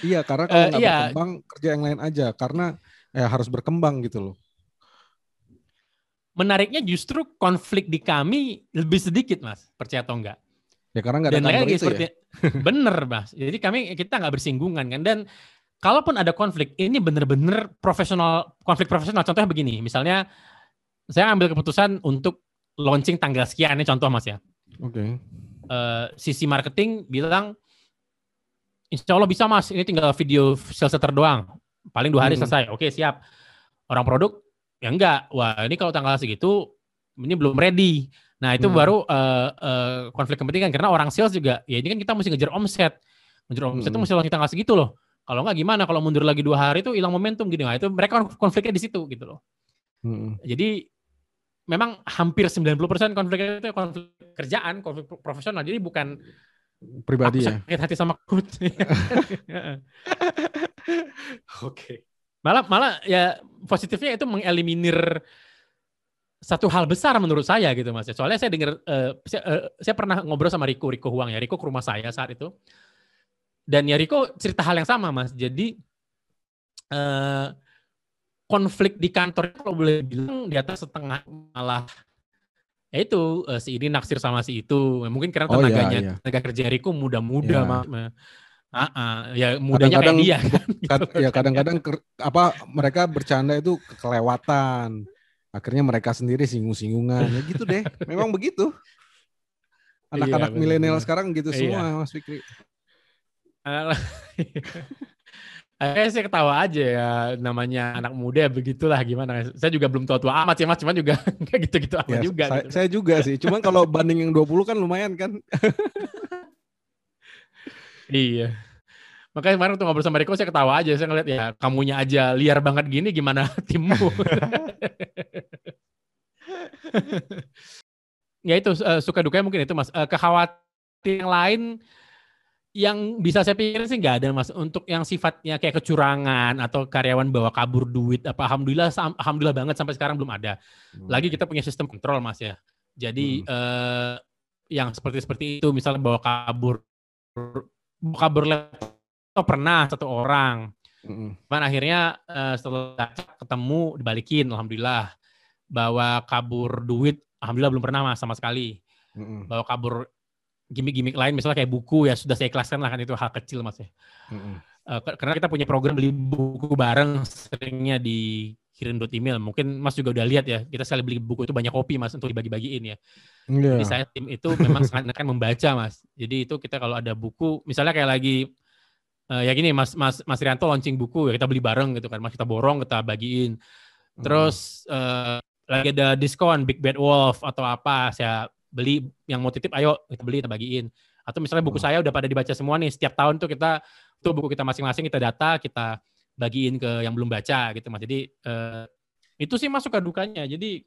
iya, karena kalau nggak uh, iya. berkembang kerja yang lain aja karena ya harus berkembang gitu loh. Menariknya justru konflik di kami lebih sedikit, Mas. Percaya atau enggak? Ya karena nggak ada dan lagi itu seperti, ya. bener mas. Jadi kami kita nggak bersinggungan kan dan kalaupun ada konflik ini bener-bener profesional konflik profesional. Contohnya begini, misalnya saya ambil keputusan untuk launching tanggal sekian ini contoh mas ya. Oke. Okay. Uh, sisi marketing bilang Insya Allah bisa mas, ini tinggal video sales letter doang. Paling dua hari hmm. selesai. Oke siap. Orang produk ya enggak. Wah ini kalau tanggal segitu ini belum ready. Nah itu hmm. baru uh, uh, konflik kepentingan karena orang sales juga ya ini kan kita mesti ngejar omset, ngejar omset itu hmm. mesti langsung tanggal segitu loh. Kalau nggak gimana? Kalau mundur lagi dua hari itu hilang momentum gitu. Nah itu mereka konfliknya di situ gitu loh. Hmm. Jadi memang hampir 90% konflik itu konflik kerjaan, konflik profesional. Jadi bukan pribadi ya. Sakit hati sama kut. Oke. Malah malah ya positifnya itu mengeliminir satu hal besar menurut saya gitu mas. Soalnya saya dengar, uh, saya, uh, saya pernah ngobrol sama Riko, Riko Huang ya. Riko ke rumah saya saat itu. Dan ya Riko cerita hal yang sama mas. Jadi uh, konflik di kantor kalau boleh bilang di atas setengah malah ya itu uh, si ini naksir sama si itu mungkin karena iya, tenaganya oh, iya, iya. tenaga kerja Riko muda-muda yeah. mas Ah, uh, ya mudanya kadang -kadang, kayak dia. Kan, ya kadang-kadang apa mereka bercanda itu kelewatan akhirnya mereka sendiri singgung-singgungan ya gitu deh memang begitu anak-anak iya, milenial sekarang gitu iya. semua Mas Fikri Kayaknya saya ketawa aja ya namanya anak muda begitulah gimana. Saya juga belum tua-tua amat sih Mas, cuman juga kayak gitu-gitu amat ya, juga. Saya, gitu. saya juga sih, cuman kalau banding yang 20 kan lumayan kan. iya. Makanya kemarin waktu ngobrol sama Riko saya ketawa aja, saya ngeliat ya kamunya aja liar banget gini gimana timmu. ya itu uh, suka dukanya mungkin itu mas. Uh, kekhawatiran yang lain yang bisa saya pikir sih nggak ada mas untuk yang sifatnya kayak kecurangan atau karyawan bawa kabur duit apa alhamdulillah alhamdulillah banget sampai sekarang belum ada hmm. lagi kita punya sistem kontrol mas ya jadi hmm. uh, yang seperti seperti itu misalnya bawa kabur bawa kabur laptop pernah satu orang. Mm-hmm. Cuman akhirnya uh, setelah ketemu dibalikin, alhamdulillah. Bawa kabur duit, alhamdulillah belum pernah mas sama sekali. Mm-hmm. Bawa kabur gimmick-gimmick lain, misalnya kayak buku ya sudah saya ikhlaskan lah kan itu hal kecil mas ya. Mm-hmm. Uh, karena kita punya program beli buku bareng seringnya di kirim dot email. Mungkin Mas juga udah lihat ya, kita sekali beli buku itu banyak kopi Mas untuk dibagi-bagiin ya. Yeah. Jadi saya tim itu memang sangat kan membaca Mas. Jadi itu kita kalau ada buku, misalnya kayak lagi uh, ya gini Mas Mas Mas Rianto launching buku ya kita beli bareng gitu kan Mas kita borong kita bagiin hmm. terus uh, lagi ada diskon Big Bad Wolf atau apa saya beli yang mau titip ayo kita beli kita bagiin atau misalnya buku hmm. saya udah pada dibaca semua nih setiap tahun tuh kita tuh buku kita masing-masing kita data kita bagiin ke yang belum baca gitu mas jadi uh, Itu sih masuk ke dukanya. Jadi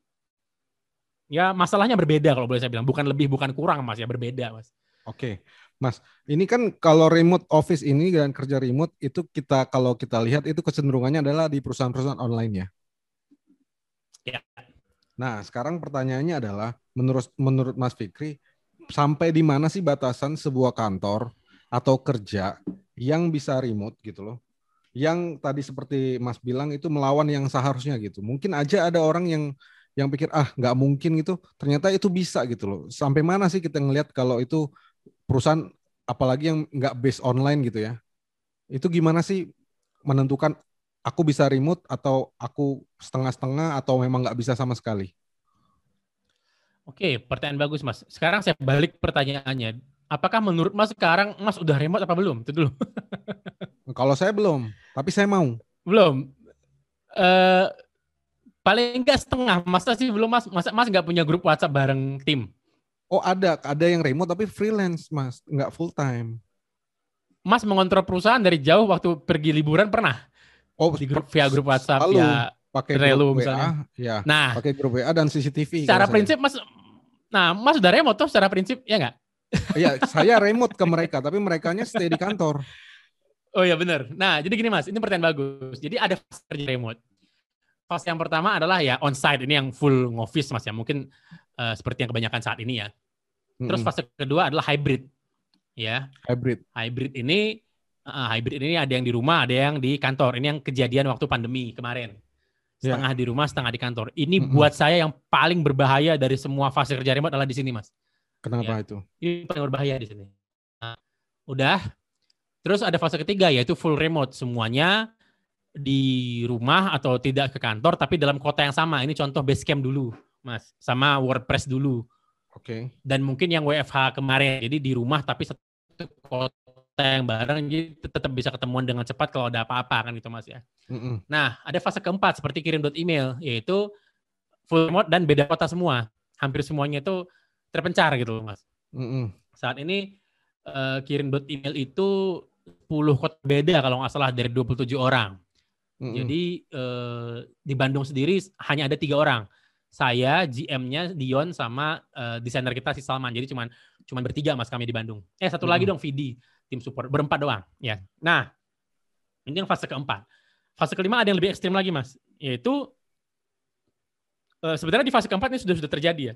ya masalahnya berbeda kalau boleh saya bilang. Bukan lebih, bukan kurang mas ya, berbeda mas. Oke, Mas. Ini kan kalau remote office ini dan kerja remote itu kita kalau kita lihat itu kecenderungannya adalah di perusahaan-perusahaan online ya. Ya. Nah, sekarang pertanyaannya adalah menurut menurut Mas Fikri sampai di mana sih batasan sebuah kantor atau kerja yang bisa remote gitu loh? Yang tadi seperti Mas bilang itu melawan yang seharusnya gitu. Mungkin aja ada orang yang yang pikir ah nggak mungkin gitu, ternyata itu bisa gitu loh. Sampai mana sih kita ngelihat kalau itu perusahaan apalagi yang nggak base online gitu ya. Itu gimana sih menentukan aku bisa remote atau aku setengah-setengah atau memang nggak bisa sama sekali? Oke, pertanyaan bagus Mas. Sekarang saya balik pertanyaannya. Apakah menurut Mas sekarang Mas udah remote apa belum? Itu dulu. Kalau saya belum, tapi saya mau. Belum. Uh, paling enggak setengah. Masa sih belum Mas? Masa Mas nggak punya grup WhatsApp bareng tim? Oh ada, ada yang remote tapi freelance mas, nggak full time. Mas mengontrol perusahaan dari jauh waktu pergi liburan pernah? Oh di grup via grup WhatsApp selalu ya pakai Trello grup misalnya. Ya. Nah, pakai grup WA dan CCTV. Secara prinsip Mas, nah Mas udah remote tuh secara prinsip ya nggak? Iya, saya remote ke mereka, tapi merekanya stay di kantor. Oh ya benar. Nah, jadi gini Mas, ini pertanyaan bagus. Jadi ada fase kerja remote. Fase yang pertama adalah ya on-site, ini yang full office Mas ya. Mungkin uh, seperti yang kebanyakan saat ini ya. Terus fase kedua adalah hybrid. Ya. Hybrid. Hybrid ini uh, hybrid ini ada yang di rumah, ada yang di kantor. Ini yang kejadian waktu pandemi kemarin. Ya. Setengah yeah. di rumah, setengah di kantor. Ini mm -hmm. buat saya yang paling berbahaya dari semua fase kerja remote adalah di sini, Mas. Kenapa ya. itu? Ini paling berbahaya di sini. Nah, udah. Terus ada fase ketiga yaitu full remote. Semuanya di rumah atau tidak ke kantor tapi dalam kota yang sama. Ini contoh Basecamp dulu, Mas. Sama WordPress dulu. Oke. Okay. Dan mungkin yang WFH kemarin, jadi di rumah tapi satu kota yang bareng, jadi tetap bisa ketemuan dengan cepat kalau ada apa-apa kan gitu mas ya. Mm -mm. Nah ada fase keempat seperti kirim email, yaitu full remote dan beda kota semua. Hampir semuanya itu terpencar gitu mas. Mm -mm. Saat ini uh, kirim email itu 10 kota beda kalau nggak salah dari 27 orang. Mm -hmm. Jadi uh, di Bandung sendiri hanya ada tiga orang saya GM-nya Dion sama uh, desainer kita si Salman. Jadi cuman cuman bertiga Mas kami di Bandung. Eh satu hmm. lagi dong Vidi, tim support berempat doang ya. Nah, ini yang fase keempat. Fase kelima ada yang lebih ekstrim lagi Mas, yaitu uh, sebenarnya di fase keempat ini sudah sudah terjadi ya.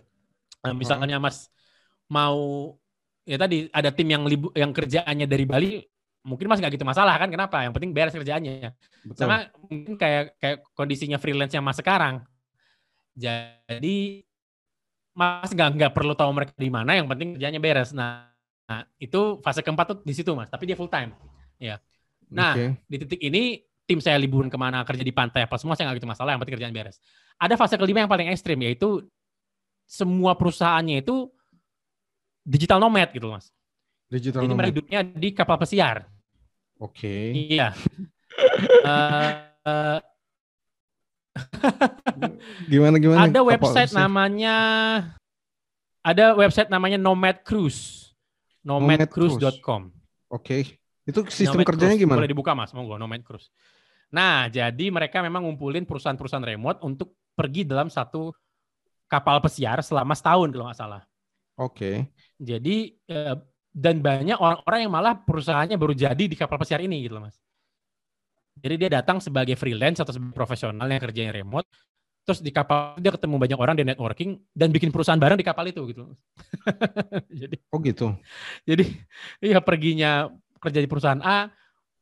Uh, misalnya Mas mau ya tadi ada tim yang libu, yang kerjaannya dari Bali mungkin mas nggak gitu masalah kan kenapa yang penting beres kerjaannya Betul. sama mungkin kayak kayak kondisinya freelance yang mas sekarang jadi Mas nggak nggak perlu tahu mereka di mana, yang penting kerjanya beres. Nah, nah, itu fase keempat tuh di situ mas, tapi dia full time. Ya. Nah okay. di titik ini tim saya liburan ke mana kerja di pantai apa semua saya nggak gitu masalah, yang penting kerjaan beres. Ada fase kelima yang paling ekstrim yaitu semua perusahaannya itu digital nomad gitu mas. Digital Jadi nomad. mereka hidupnya di kapal pesiar. Oke. Okay. Iya. uh, uh, gimana gimana? Ada website namanya ada website namanya Nomad Cruise. Nomadcruise.com. Oke. Okay. Itu sistem Nomad kerjanya Cruise. gimana? Boleh dibuka Mas, monggo Nomad Cruise. Nah, jadi mereka memang ngumpulin perusahaan-perusahaan remote untuk pergi dalam satu kapal pesiar selama setahun kalau nggak salah. Oke. Okay. Jadi eh, dan banyak orang-orang yang malah perusahaannya baru jadi di kapal pesiar ini gitu loh, Mas. Jadi dia datang sebagai freelance atau sebagai profesional yang kerjanya remote, terus di kapal dia ketemu banyak orang di networking dan bikin perusahaan bareng di kapal itu gitu. jadi Oh gitu. Jadi iya perginya kerja di perusahaan A,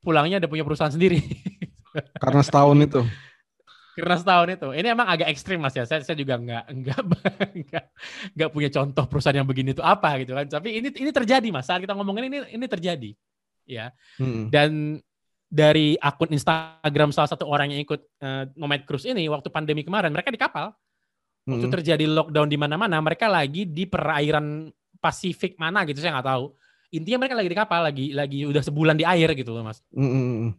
pulangnya ada punya perusahaan sendiri. Karena setahun itu. Karena setahun itu. Ini emang agak ekstrim mas ya. Saya, saya juga nggak nggak nggak punya contoh perusahaan yang begini itu apa gitu kan. Tapi ini ini terjadi mas. Saat kita ngomongin ini ini terjadi. Ya. Hmm. Dan dari akun Instagram salah satu orang yang ikut uh, Nomad Cruise ini waktu pandemi kemarin mereka di kapal waktu hmm. terjadi lockdown di mana-mana mereka lagi di perairan Pasifik mana gitu saya nggak tahu intinya mereka lagi di kapal lagi lagi udah sebulan di air gitu loh mas hmm.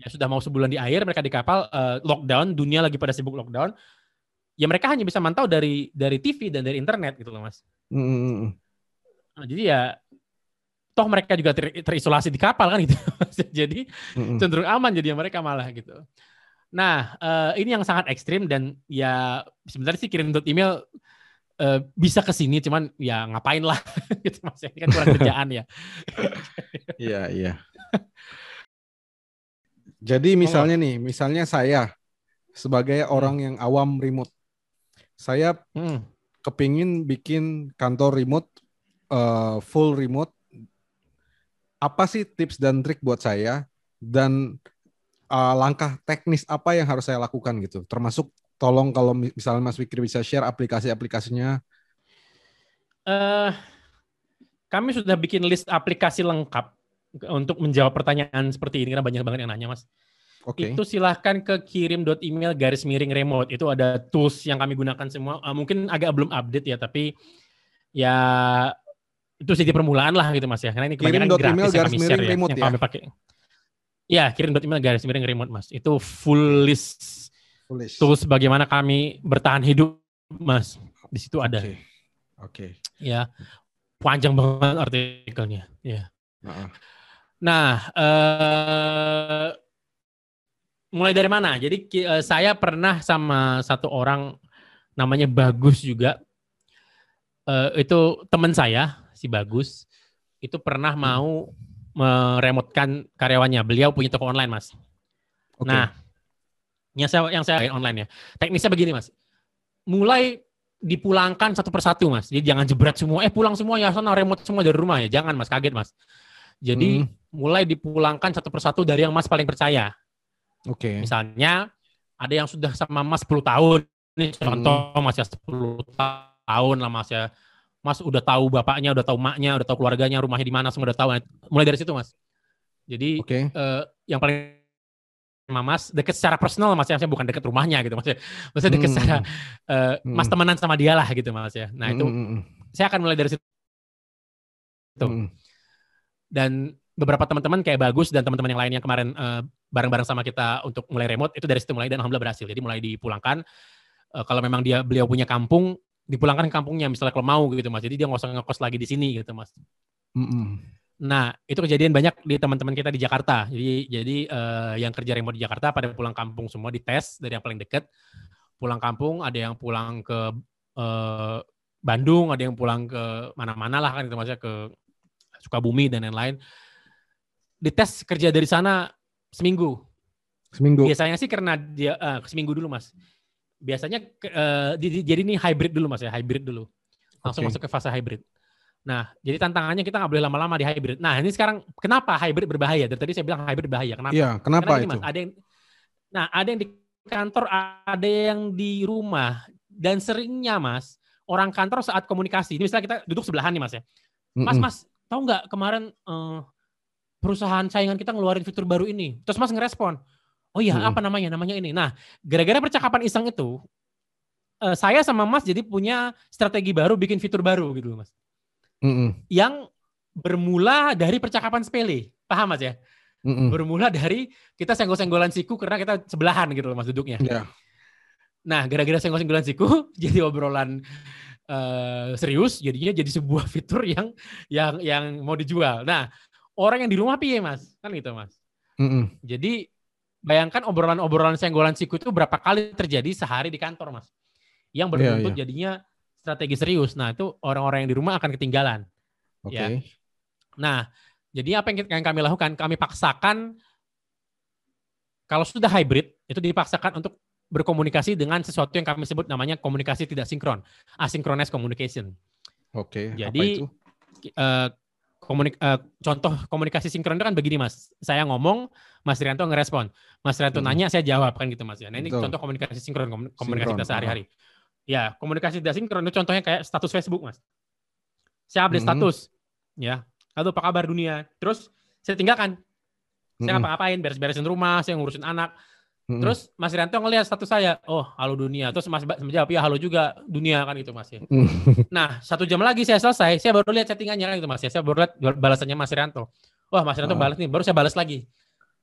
ya sudah mau sebulan di air mereka di kapal uh, lockdown dunia lagi pada sibuk lockdown ya mereka hanya bisa mantau dari dari TV dan dari internet gitu loh mas hmm. nah, jadi ya toh mereka juga ter, terisolasi di kapal kan gitu. jadi mm-hmm. cenderung aman jadi mereka malah gitu. Nah, uh, ini yang sangat ekstrim dan ya sebenarnya sih kirim email uh, bisa ke sini, cuman ya ngapain lah gitu mas. Ini kan kurang kerjaan ya. Iya iya. Jadi misalnya nih, misalnya saya sebagai hmm. orang yang awam remote, saya hmm. kepingin bikin kantor remote uh, full remote. Apa sih tips dan trik buat saya dan uh, langkah teknis apa yang harus saya lakukan gitu. Termasuk tolong kalau misalnya Mas Fikri bisa share aplikasi-aplikasinya. Uh, kami sudah bikin list aplikasi lengkap untuk menjawab pertanyaan seperti ini karena banyak banget yang nanya Mas. Okay. Itu silahkan ke kirim.email garis miring remote. Itu ada tools yang kami gunakan semua. Uh, mungkin agak belum update ya, tapi ya itu sih di permulaan lah gitu mas ya. Karena ini kebanyakan gratis yang kami share ya, yang ya? kami pakai. Ya, kirim email garis miring remote mas. Itu full list, full list. tools bagaimana kami bertahan hidup mas. Di situ ada. Oke. Okay. Okay. Ya, panjang banget artikelnya. Ya. Uh-uh. Nah, uh, mulai dari mana? Jadi uh, saya pernah sama satu orang namanya Bagus juga. Uh, itu teman saya si Bagus. Itu pernah hmm. mau meremotkan karyawannya. Beliau punya toko online, Mas. Okay. Nah, yang saya yang saya online ya. Teknisnya begini, Mas. Mulai dipulangkan satu persatu, Mas. Jadi jangan jebret semua. Eh, pulang semua ya, sana remote semua dari rumah ya. Jangan, Mas. Kaget, Mas. Jadi hmm. mulai dipulangkan satu persatu dari yang Mas paling percaya. Oke. Okay. Misalnya ada yang sudah sama Mas 10 tahun. Ini contoh hmm. Mas ya 10 tahun lah Mas ya Mas udah tahu bapaknya, udah tahu maknya, udah tahu keluarganya, rumahnya di mana, semua udah tahu. Mulai dari situ, Mas. Jadi okay. uh, eh, yang paling sama Mas deket secara personal Mas ya, bukan deket rumahnya gitu Mas ya. Maksudnya deket hmm. secara uh, hmm. Mas temenan sama dia lah gitu Mas ya. Nah, itu hmm. hmm, hmm. saya akan mulai dari situ. Hmm. Dan beberapa teman-teman kayak bagus dan teman-teman yang lain yang kemarin uh, bareng-bareng sama kita untuk mulai remote itu dari situ mulai dan alhamdulillah berhasil. Jadi mulai dipulangkan uh, kalau memang dia beliau punya kampung dipulangkan ke kampungnya misalnya kalau mau gitu mas. Jadi dia nggak usah ngekos lagi di sini gitu mas. Mm -mm. nah itu kejadian banyak di teman-teman kita di Jakarta. Jadi jadi uh, yang kerja remote di Jakarta pada pulang kampung semua dites dari yang paling dekat pulang kampung ada yang pulang ke uh, Bandung ada yang pulang ke mana-mana lah kan itu maksudnya ke Sukabumi dan lain-lain. Dites kerja dari sana seminggu. Seminggu. Biasanya sih karena dia uh, seminggu dulu mas biasanya uh, jadi ini hybrid dulu mas ya hybrid dulu. Langsung okay. masuk ke fase hybrid. Nah jadi tantangannya kita nggak boleh lama-lama di hybrid. Nah ini sekarang kenapa hybrid berbahaya? Dari tadi saya bilang hybrid berbahaya kenapa? Iya, kenapa Karena ini, itu? Mas ada yang nah ada yang di kantor ada yang di rumah. Dan seringnya mas orang kantor saat komunikasi ini misalnya kita duduk sebelahan nih mas ya. Mas mas tahu nggak kemarin uh, perusahaan saingan kita ngeluarin fitur baru ini? Terus mas ngerespon Oh iya, hmm. apa namanya? Namanya ini. Nah, gara-gara percakapan iseng itu, uh, saya sama Mas jadi punya strategi baru, bikin fitur baru gitu, Mas. Hmm. Yang bermula dari percakapan sepele, paham Mas ya? Hmm. Bermula dari kita senggol-senggolan siku karena kita sebelahan gitu loh Mas duduknya. Yeah. Nah, gara-gara senggol-senggolan siku, jadi obrolan uh, serius, jadinya jadi sebuah fitur yang yang yang mau dijual. Nah, orang yang di rumah piye Mas? Kan gitu Mas. Mm Jadi bayangkan obrolan-obrolan senggolan siku itu berapa kali terjadi sehari di kantor, Mas. Yang iya, berbentuk yeah, yeah. jadinya strategi serius. Nah, itu orang-orang yang di rumah akan ketinggalan. Okay. Ya. Nah, jadi apa yang, yang kami lakukan? Kami paksakan kalau sudah hybrid, itu dipaksakan untuk berkomunikasi dengan sesuatu yang kami sebut namanya komunikasi tidak sinkron, asynchronous communication. Oke. Okay, Jadi uh, komunik uh, contoh komunikasi sinkron itu kan begini mas. Saya ngomong mas Rianto ngerespon. Mas Rianto hmm. nanya saya jawab kan gitu mas ya. Nah ini Betul. contoh komunikasi sinkron komunikasi kita sehari-hari. Ya komunikasi tidak sinkron itu contohnya kayak status Facebook mas. Saya update hmm. status ya. Lalu apa kabar dunia? Terus saya tinggalkan. Saya hmm. ngapa-ngapain? Beres-beresin rumah saya ngurusin anak Hmm. Terus Mas Rianto ngelihat status saya, oh halo dunia. Terus Mas menjawab ya halo juga dunia kan itu Mas ya. Hmm. nah satu jam lagi saya selesai, saya baru lihat chattingannya kan itu Mas ya. Saya baru lihat balasannya Mas Rianto. Wah Mas Rianto uh. balas nih, baru saya balas lagi.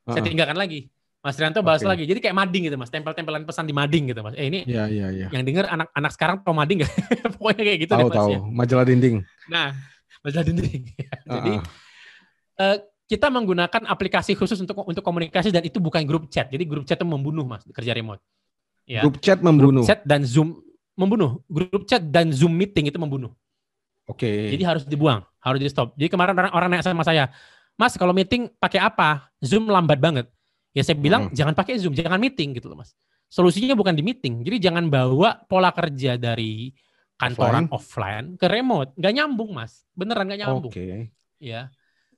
Uh. Saya tinggalkan lagi. Mas Rianto balas okay. lagi. Jadi kayak mading gitu Mas, tempel-tempelan pesan di mading gitu Mas. Eh ini ya, ya, ya. yang dengar anak-anak sekarang tau mading gak? Pokoknya kayak gitu tahu, deh Mas tahu. ya. Majalah dinding. Nah, majalah dinding. Jadi uh. Kita menggunakan aplikasi khusus untuk untuk komunikasi dan itu bukan grup chat. Jadi grup chat itu membunuh mas kerja remote. Ya. Grup chat membunuh. Grup chat dan zoom membunuh. Grup chat dan zoom meeting itu membunuh. Oke. Okay. Jadi harus dibuang, harus di stop. Jadi kemarin orang orang nanya sama saya, Mas kalau meeting pakai apa? Zoom lambat banget. Ya saya bilang hmm. jangan pakai Zoom, jangan meeting gitu loh mas. Solusinya bukan di meeting. Jadi jangan bawa pola kerja dari kantoran offline, offline ke remote. Gak nyambung mas, beneran gak nyambung. Oke. Okay. Ya.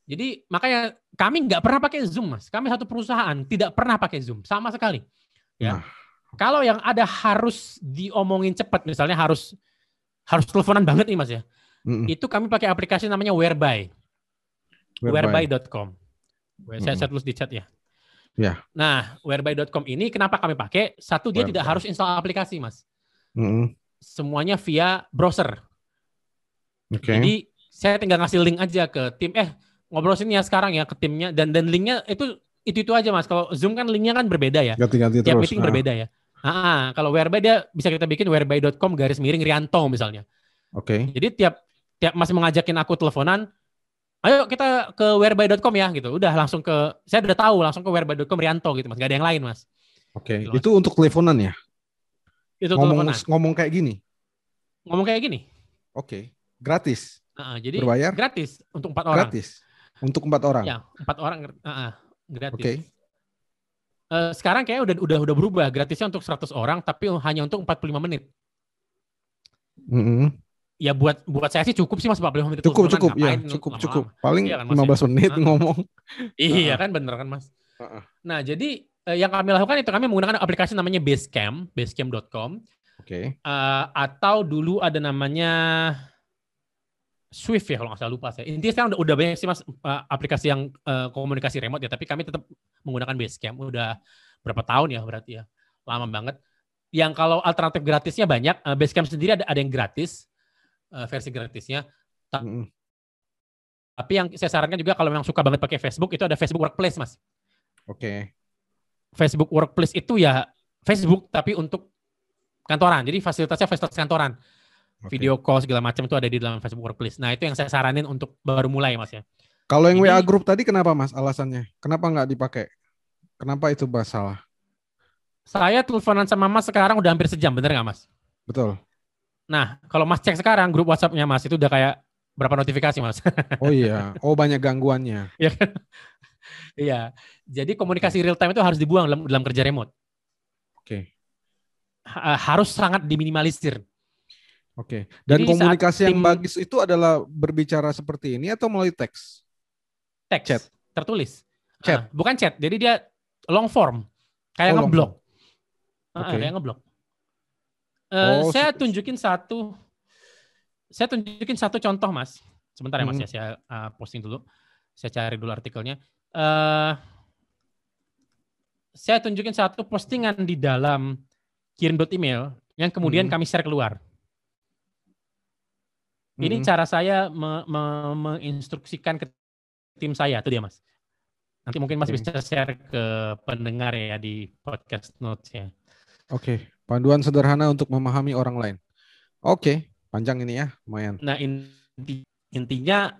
Jadi makanya kami nggak pernah pakai Zoom, Mas. Kami satu perusahaan tidak pernah pakai Zoom sama sekali. Ya. Nah. Kalau yang ada harus diomongin cepat, misalnya harus harus teleponan banget nih, Mas ya. Mm -mm. Itu kami pakai aplikasi namanya Whereby. Whereby.com. Whereby saya, mm -mm. saya tulis di chat ya. Ya. Nah, whereby.com ini kenapa kami pakai? Satu dia Whereby. tidak harus install aplikasi, Mas. Mm -hmm. Semuanya via browser. Okay. Jadi saya tinggal ngasih link aja ke tim. Eh, ngobrol sini ya sekarang ya ke timnya dan dan linknya itu itu itu aja mas. Kalau Zoom kan linknya kan berbeda ya. Ganti-ganti Tiap meeting nah. berbeda ya. Ah, kalau whereby dia bisa kita bikin whereby.com garis miring Rianto misalnya. Oke. Okay. Jadi tiap tiap mas mengajakin aku teleponan, ayo kita ke whereby.com ya gitu. Udah langsung ke saya udah tahu langsung ke whereby.com Rianto gitu mas. Gak ada yang lain mas. Oke. Okay. Gitu, itu untuk teleponan ya? Itu ngomong, teleponan. Ngomong kayak gini. Ngomong kayak gini. Oke. Okay. Gratis. Uh, jadi Berbayar? gratis untuk empat orang. Gratis. Untuk empat orang. Ya, empat orang uh, uh, gratis. Oke. Okay. Uh, sekarang kayak udah udah udah berubah gratisnya untuk 100 orang tapi hanya untuk 45 menit. Mm -hmm. Ya buat buat saya sih cukup sih Mas 45 menit. Cukup cukup ya, cukup lama cukup. Paling iya kan, 15 ya? menit uh, ngomong. Iya kan bener kan Mas. Uh -uh. Nah, jadi uh, yang kami lakukan itu kami menggunakan aplikasi namanya Basecamp, basecamp.com. Oke. Okay. Uh, atau dulu ada namanya Swift ya kalau nggak salah lupa saya. Intinya sekarang udah, udah banyak sih mas uh, aplikasi yang uh, komunikasi remote ya, tapi kami tetap menggunakan Basecamp. Udah berapa tahun ya berarti ya, lama banget. Yang kalau alternatif gratisnya banyak, uh, Basecamp sendiri ada ada yang gratis, uh, versi gratisnya. Ta mm. Tapi yang saya sarankan juga kalau memang suka banget pakai Facebook itu ada Facebook Workplace mas. Oke. Okay. Facebook Workplace itu ya Facebook tapi untuk kantoran. Jadi fasilitasnya fasilitas kantoran okay. video call segala macam itu ada di dalam Facebook Workplace. Nah itu yang saya saranin untuk baru mulai mas ya. Kalau yang Ini, WA Group tadi kenapa mas alasannya? Kenapa nggak dipakai? Kenapa itu masalah? Saya teleponan sama mas sekarang udah hampir sejam, bener nggak mas? Betul. Nah kalau mas cek sekarang grup WhatsAppnya mas itu udah kayak berapa notifikasi mas? Oh iya, oh banyak gangguannya. Iya kan? Iya. Jadi komunikasi real time itu harus dibuang dalam, dalam kerja remote. Oke. Okay. harus sangat diminimalisir. Oke. Dan Jadi komunikasi yang tim, bagus itu adalah berbicara seperti ini atau melalui teks? Teks. Chat. Tertulis. Chat. Uh, bukan chat. Jadi dia long form. Kayak oh, ngeblok. Uh, okay. Kayak ngeblok. Uh, oh, saya tunjukin satu. Saya tunjukin satu contoh, Mas. Sebentar ya, Mas ya. Hmm. Saya uh, posting dulu. Saya cari dulu artikelnya. Uh, saya tunjukin satu postingan di dalam kirim email yang kemudian hmm. kami share keluar. Ini hmm. cara saya me, me, menginstruksikan ke tim saya, itu dia mas. Nanti mungkin mas okay. bisa share ke pendengar ya di podcast notes ya. Oke, okay. panduan sederhana untuk memahami orang lain. Oke, okay. panjang ini ya, lumayan. Nah inti, intinya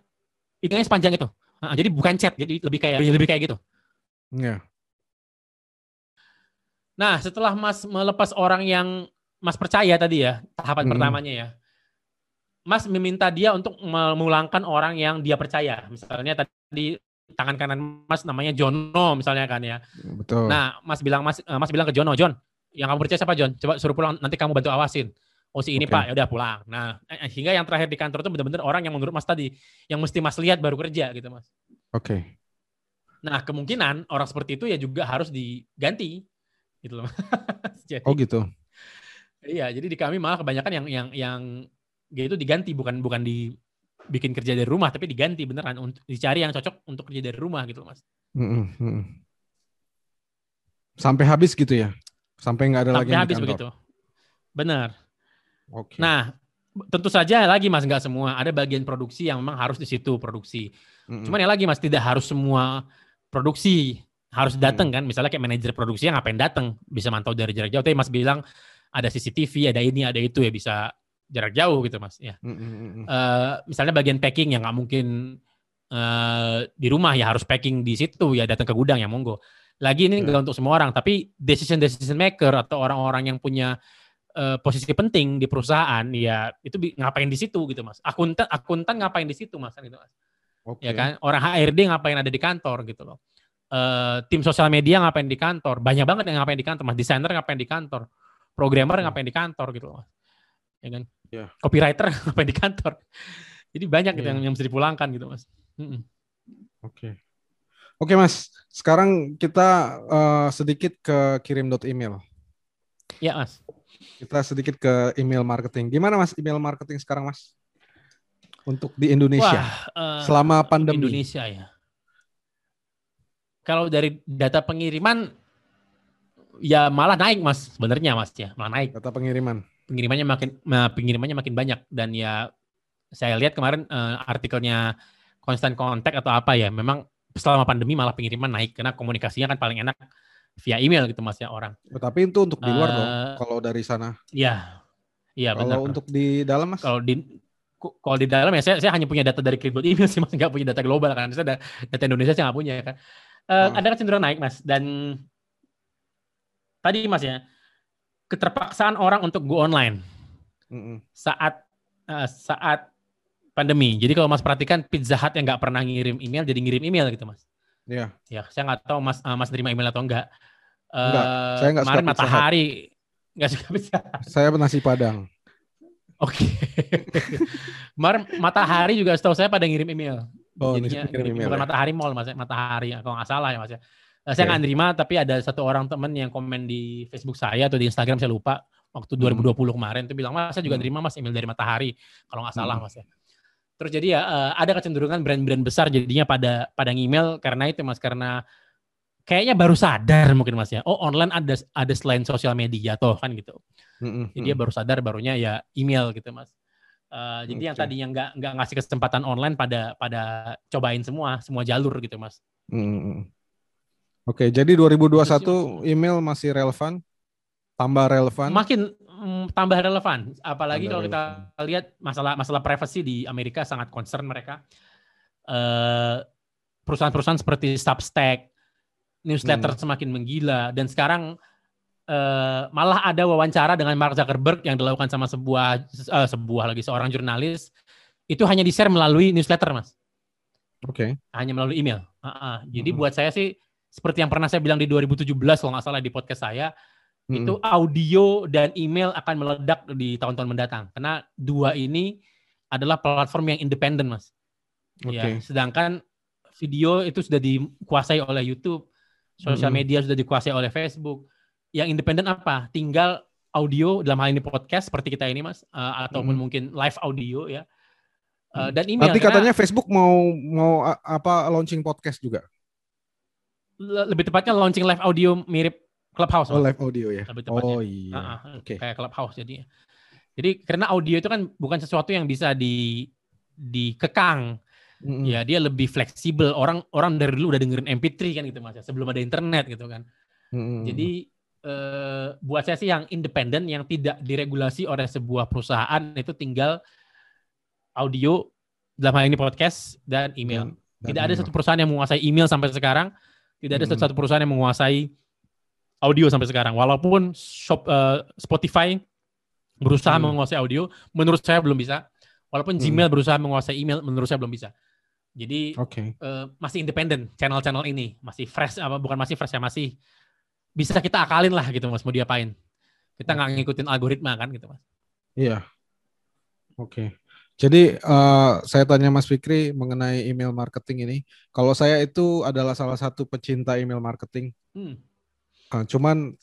intinya sepanjang itu. Nah, jadi bukan chat, jadi lebih kayak lebih kayak gitu. Iya. Yeah. Nah, setelah Mas melepas orang yang Mas percaya tadi ya, tahapan hmm. pertamanya ya. Mas meminta dia untuk memulangkan orang yang dia percaya. Misalnya tadi tangan kanan Mas namanya Jono misalnya kan ya. Betul. Nah, Mas bilang Mas eh, Mas bilang ke Jono, John, yang kamu percaya siapa John? Coba suruh pulang nanti kamu bantu awasin. Oh si ini okay. Pak, ya udah pulang. Nah, eh, eh, hingga yang terakhir di kantor itu benar-benar orang yang menurut Mas tadi yang mesti Mas lihat baru kerja gitu, Mas. Oke. Okay. Nah, kemungkinan orang seperti itu ya juga harus diganti gitu loh. jadi, oh gitu. Iya, jadi di kami malah kebanyakan yang yang yang gitu diganti bukan bukan dibikin kerja dari rumah tapi diganti beneran untuk dicari yang cocok untuk kerja dari rumah gitu mas. Sampai habis gitu ya? Sampai nggak ada Sampai lagi habis di begitu. Benar. Okay. Nah, tentu saja lagi mas nggak semua ada bagian produksi yang memang harus di situ produksi. Mm-hmm. Cuman ya lagi mas tidak harus semua produksi harus datang mm. kan. Misalnya kayak manajer produksi yang ngapain datang bisa mantau dari jarak jauh. Tapi mas bilang ada CCTV, ada ini, ada itu ya bisa jarak jauh gitu mas ya. Mm -hmm. uh, misalnya bagian packing yang nggak mungkin uh, di rumah ya harus packing di situ ya datang ke gudang ya monggo. Lagi ini enggak hmm. untuk semua orang, tapi decision decision maker atau orang-orang yang punya uh, posisi penting di perusahaan ya itu ngapain di situ gitu mas. Akuntan akuntan ngapain di situ mas gitu mas. Okay. Ya kan orang HRD ngapain ada di kantor gitu loh. Uh, tim sosial media ngapain di kantor. Banyak banget yang ngapain di kantor mas. Desainer ngapain di kantor. Programmer hmm. ngapain di kantor gitu loh. Ya kan. Yeah. Copywriter ngapain di kantor. Jadi banyak yeah. gitu iya. yang, yang mesti dipulangkan gitu mas. Oke. Okay. Oke Mas, sekarang kita uh, sedikit ke kirim dot email. Ya Mas. Kita sedikit ke email marketing. Gimana Mas email marketing sekarang Mas? Untuk di Indonesia Wah, uh, selama pandemi. Indonesia ya. Kalau dari data pengiriman ya malah naik Mas sebenarnya Mas ya, malah naik. Data pengiriman. Pengirimannya makin pengirimannya makin banyak dan ya saya lihat kemarin uh, artikelnya constant contact atau apa ya, memang selama pandemi malah pengiriman naik karena komunikasinya kan paling enak via email gitu mas ya orang. Oh, tapi itu untuk di luar uh, dong, eh, kalau dari sana. Iya, iya benar. Kalau untuk di dalam mas? Kalau di kalau di dalam ya saya, saya hanya punya data dari Kripto email sih mas, nggak punya data global kan. Saya ada data Indonesia saya nggak punya kan. Uh, hmm. Ada kecenderungan naik mas dan tadi mas ya keterpaksaan orang untuk go online mm saat uh, saat pandemi. Jadi kalau Mas perhatikan Pizza Hut yang nggak pernah ngirim email jadi ngirim email gitu Mas. Iya. Ya, saya nggak tahu Mas uh, Mas terima email atau enggak. Enggak, uh, saya enggak kemarin Matahari nggak suka pizza. Saya nasi Padang. Oke. Okay. kemarin Matahari juga setahu saya pada ngirim email. Oh, Jadinya, ngirim email. Bukan ya? Matahari Mall Mas, Matahari kalau nggak salah ya Mas ya. Uh, saya nggak okay. nerima tapi ada satu orang teman yang komen di Facebook saya atau di Instagram saya lupa waktu 2020 hmm. kemarin itu bilang mas saya juga hmm. nerima mas email dari Matahari kalau nggak salah hmm. mas ya Terus jadi ya uh, ada kecenderungan brand-brand besar jadinya pada pada email karena itu Mas karena kayaknya baru sadar mungkin Mas ya. Oh, online ada ada selain sosial media toh kan gitu. Mm-hmm. Jadi dia baru sadar barunya ya email gitu Mas. Uh, jadi okay. yang tadinya nggak nggak ngasih kesempatan online pada pada cobain semua semua jalur gitu Mas. Mm-hmm. Oke, jadi 2021 email masih relevan? Tambah relevan? Makin mm, tambah relevan. Apalagi tambah kalau kita lihat masalah masalah privacy di Amerika sangat concern mereka. Uh, perusahaan-perusahaan seperti Substack, newsletter hmm. semakin menggila dan sekarang uh, malah ada wawancara dengan Mark Zuckerberg yang dilakukan sama sebuah uh, sebuah lagi seorang jurnalis itu hanya di share melalui newsletter, Mas. Oke. Okay. Hanya melalui email. Uh -uh. Jadi hmm. buat saya sih seperti yang pernah saya bilang di 2017 kalau nggak salah di podcast saya, hmm. itu audio dan email akan meledak di tahun-tahun mendatang karena dua ini adalah platform yang independen mas. Okay. Ya, sedangkan video itu sudah dikuasai oleh YouTube, sosial hmm. media sudah dikuasai oleh Facebook. Yang independen apa? Tinggal audio dalam hal ini podcast seperti kita ini mas, uh, ataupun hmm. mungkin live audio ya. Uh, dan email. Nanti katanya Facebook mau mau apa launching podcast juga? Lebih tepatnya launching live audio mirip Clubhouse. Oh, live audio ya. Oh iya. Uh, uh, Oke. Okay. Kayak Clubhouse jadi. Jadi karena audio itu kan bukan sesuatu yang bisa di dikekang. Mm-hmm. Ya, dia lebih fleksibel. Orang orang dari dulu udah dengerin MP3 kan gitu Mas ya, sebelum ada internet gitu kan. Mm-hmm. Jadi eh, buat saya sih yang independen yang tidak diregulasi oleh sebuah perusahaan itu tinggal audio dalam hal ini podcast dan email. Dan, tidak ada satu perusahaan yang menguasai email sampai sekarang. Tidak ada mm-hmm. satu perusahaan yang menguasai audio sampai sekarang. Walaupun shop, uh, Spotify berusaha hmm. menguasai audio, menurut saya belum bisa. Walaupun hmm. Gmail berusaha menguasai email, menurut saya belum bisa. Jadi okay. uh, eh, masih independen channel-channel ini, masih fresh apa bukan masih fresh ya masih bisa kita akalin lah gitu mas mau diapain. Kita nggak ngikutin algoritma kan gitu mas. Iya. Oke. Okay. Jadi uh, saya tanya Mas Fikri mengenai email marketing ini. Kalau saya itu adalah salah satu pecinta email marketing. Hmm. Uh, cuman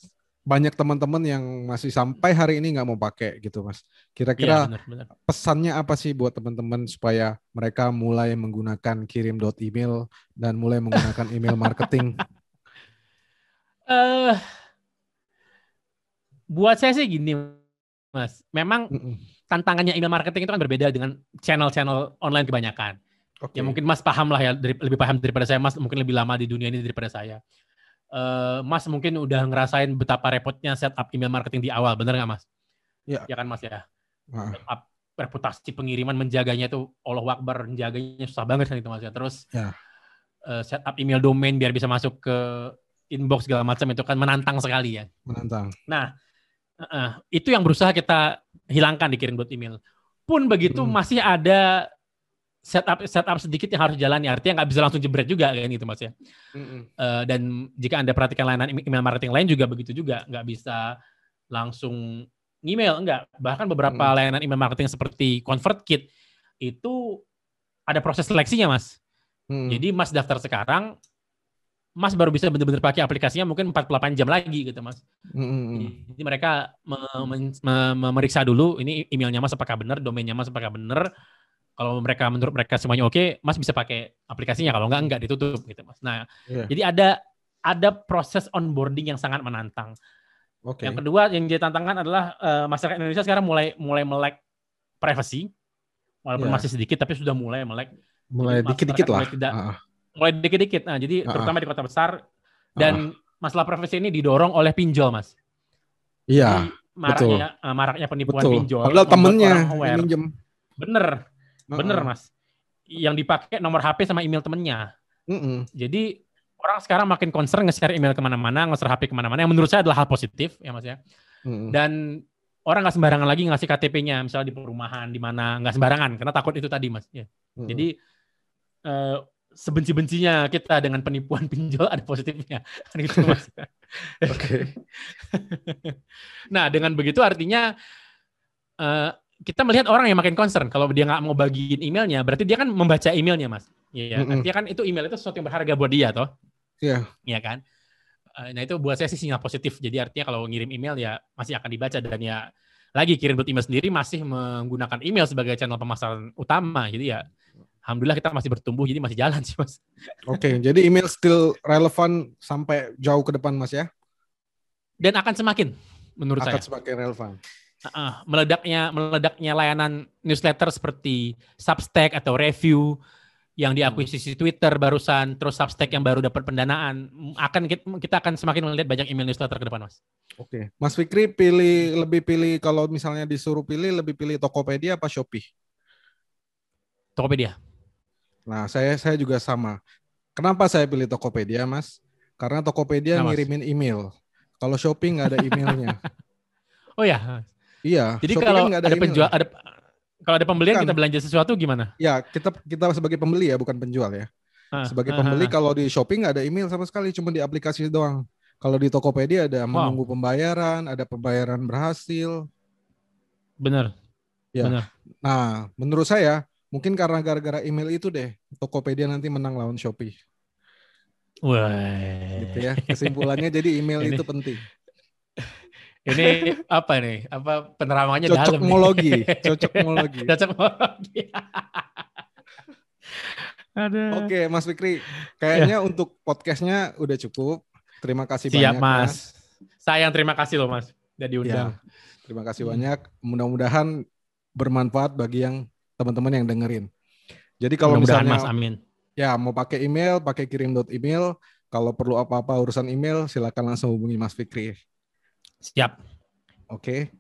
banyak teman-teman yang masih sampai hari ini nggak mau pakai gitu mas. Kira-kira ya, pesannya apa sih buat teman-teman supaya mereka mulai menggunakan kirim dot email dan mulai menggunakan email marketing? uh, buat saya sih gini mas, memang mm -mm. Tantangannya email marketing itu kan berbeda dengan channel-channel online kebanyakan. Okay. Ya mungkin mas paham lah ya, lebih paham daripada saya mas, mungkin lebih lama di dunia ini daripada saya uh, Mas mungkin udah ngerasain betapa repotnya setup email marketing di awal, bener nggak Mas? Iya. Ya kan Mas ya. Nah. Setup reputasi pengiriman menjaganya itu Allah Akbar menjaganya susah banget kan itu mas ya. Terus Ya. eh, setup email domain biar bisa masuk ke inbox segala macam itu kan menantang sekali ya. Menantang. Nah, eh, eh, itu yang berusaha kita hilangkan di kirim email. Pun begitu Hmm. masih ada setup setup sedikit yang harus jalani. Artinya nggak bisa langsung jebret juga kan gitu mas ya. Eh, dan jika anda perhatikan layanan email marketing lain juga begitu juga, nggak bisa langsung email enggak. Bahkan beberapa Hmm. layanan email marketing seperti ConvertKit itu ada proses seleksinya mas. Mm. Jadi mas daftar sekarang, mas baru bisa benar-benar pakai aplikasinya mungkin 48 jam lagi gitu mas. Mm-mm. Jadi mereka me- men- me- memeriksa dulu ini emailnya Mas apakah benar, domainnya Mas apakah benar. Kalau mereka menurut mereka semuanya oke, Mas bisa pakai aplikasinya. Kalau enggak enggak ditutup gitu Mas. Nah, Iya. jadi ada ada proses onboarding yang sangat menantang. Oke. Yang kedua yang jadi tantangan adalah eh, masyarakat Indonesia sekarang mulai mulai melek privacy. Walaupun Iya. masih sedikit tapi sudah mulai melek Mulai dikit-dikit lah. tidak- Ah, mulai dikit-dikit. Nah, jadi Ah, terutama di kota besar dan masalah privacy ini didorong oleh pinjol, Mas. Iya. Jadi, maraknya eh, maraknya penipuan Betul. pinjol. Padahal temennya minjem. Bener, Ah, bener mas. Yang dipakai nomor HP sama email temennya. Mm-mm. Jadi orang sekarang makin concern nge-share email ke mana-mana, nge-share HP ke mana-mana. Yang menurut saya adalah hal positif ya mas ya. Mm-mm. Dan orang nggak sembarangan lagi ngasih KTP-nya, misalnya di perumahan di mana nggak sembarangan, karena takut itu tadi mas. Ya. Mm-mm. Jadi eh, sebenci-bencinya kita dengan penipuan pinjol ada positifnya, kan gitu mas. Oke. Nah, dengan begitu artinya eh, kita melihat orang yang makin concern. Kalau dia nggak mau bagiin emailnya, berarti dia kan membaca emailnya, mas. Iya, Mm-mm. artinya kan itu email itu sesuatu yang berharga buat dia, toh. Iya. Iya kan? Eh, Nah itu buat saya sih sinyal positif. Jadi artinya kalau ngirim email ya masih akan dibaca dan ya lagi kirim email sendiri masih menggunakan email sebagai channel pemasaran utama. Jadi ya alhamdulillah kita masih bertumbuh jadi masih jalan sih mas. Oke, jadi email still relevan sampai jauh ke depan Mas ya? Dan akan semakin menurut Akan saya. semakin relevan. Ah, meledaknya meledaknya layanan newsletter seperti Substack atau review yang diakuisisi Twitter barusan, terus Substack yang baru dapat pendanaan, akan kita, kita akan semakin melihat banyak email newsletter ke depan, Mas. Oke. Mas Fikri pilih lebih pilih kalau misalnya disuruh pilih lebih pilih Tokopedia apa Shopee? Tokopedia. Nah, saya saya juga sama. Kenapa saya pilih Tokopedia, Mas? Karena Tokopedia Kenapa, Mas? ngirimin email. Kalau Shopee nggak ada emailnya. Oh ya, iya. jadi kalau kan nggak ada, email. penjual ada kalau ada pembelian kita belanja sesuatu gimana? Ya, kita kita sebagai pembeli ya, bukan penjual ya. Ah, Sebagai ah, pembeli ah. kalau di Shopee nggak ada email sama sekali, cuma di aplikasi doang. Kalau di Tokopedia ada menunggu pembayaran, ada pembayaran berhasil. bener, Ya. bener. Nah, menurut saya mungkin karena gara-gara email itu deh Tokopedia nanti menang lawan Shopee. Wah, Gitu ya. Kesimpulannya jadi email Ini. itu penting. ini apa nih? Apa penerawangannya dalam? Cocokmologi, cocokmologi. Cocokmologi. Aduh. Oke, Mas Fikri, kayaknya untuk podcastnya udah cukup. Terima kasih Siap, banyak, Mas. Sayang terima kasih loh, Mas. Udah diundang. Ya, terima kasih Hmm. banyak. Mudah-mudahan bermanfaat bagi yang teman-teman yang dengerin. Jadi kalau misalnya Mas. Amin. ya mau pakai email, pakai kirim dot email. Kalau perlu apa-apa urusan email, silakan langsung hubungi Mas Fikri. Siap. Oke.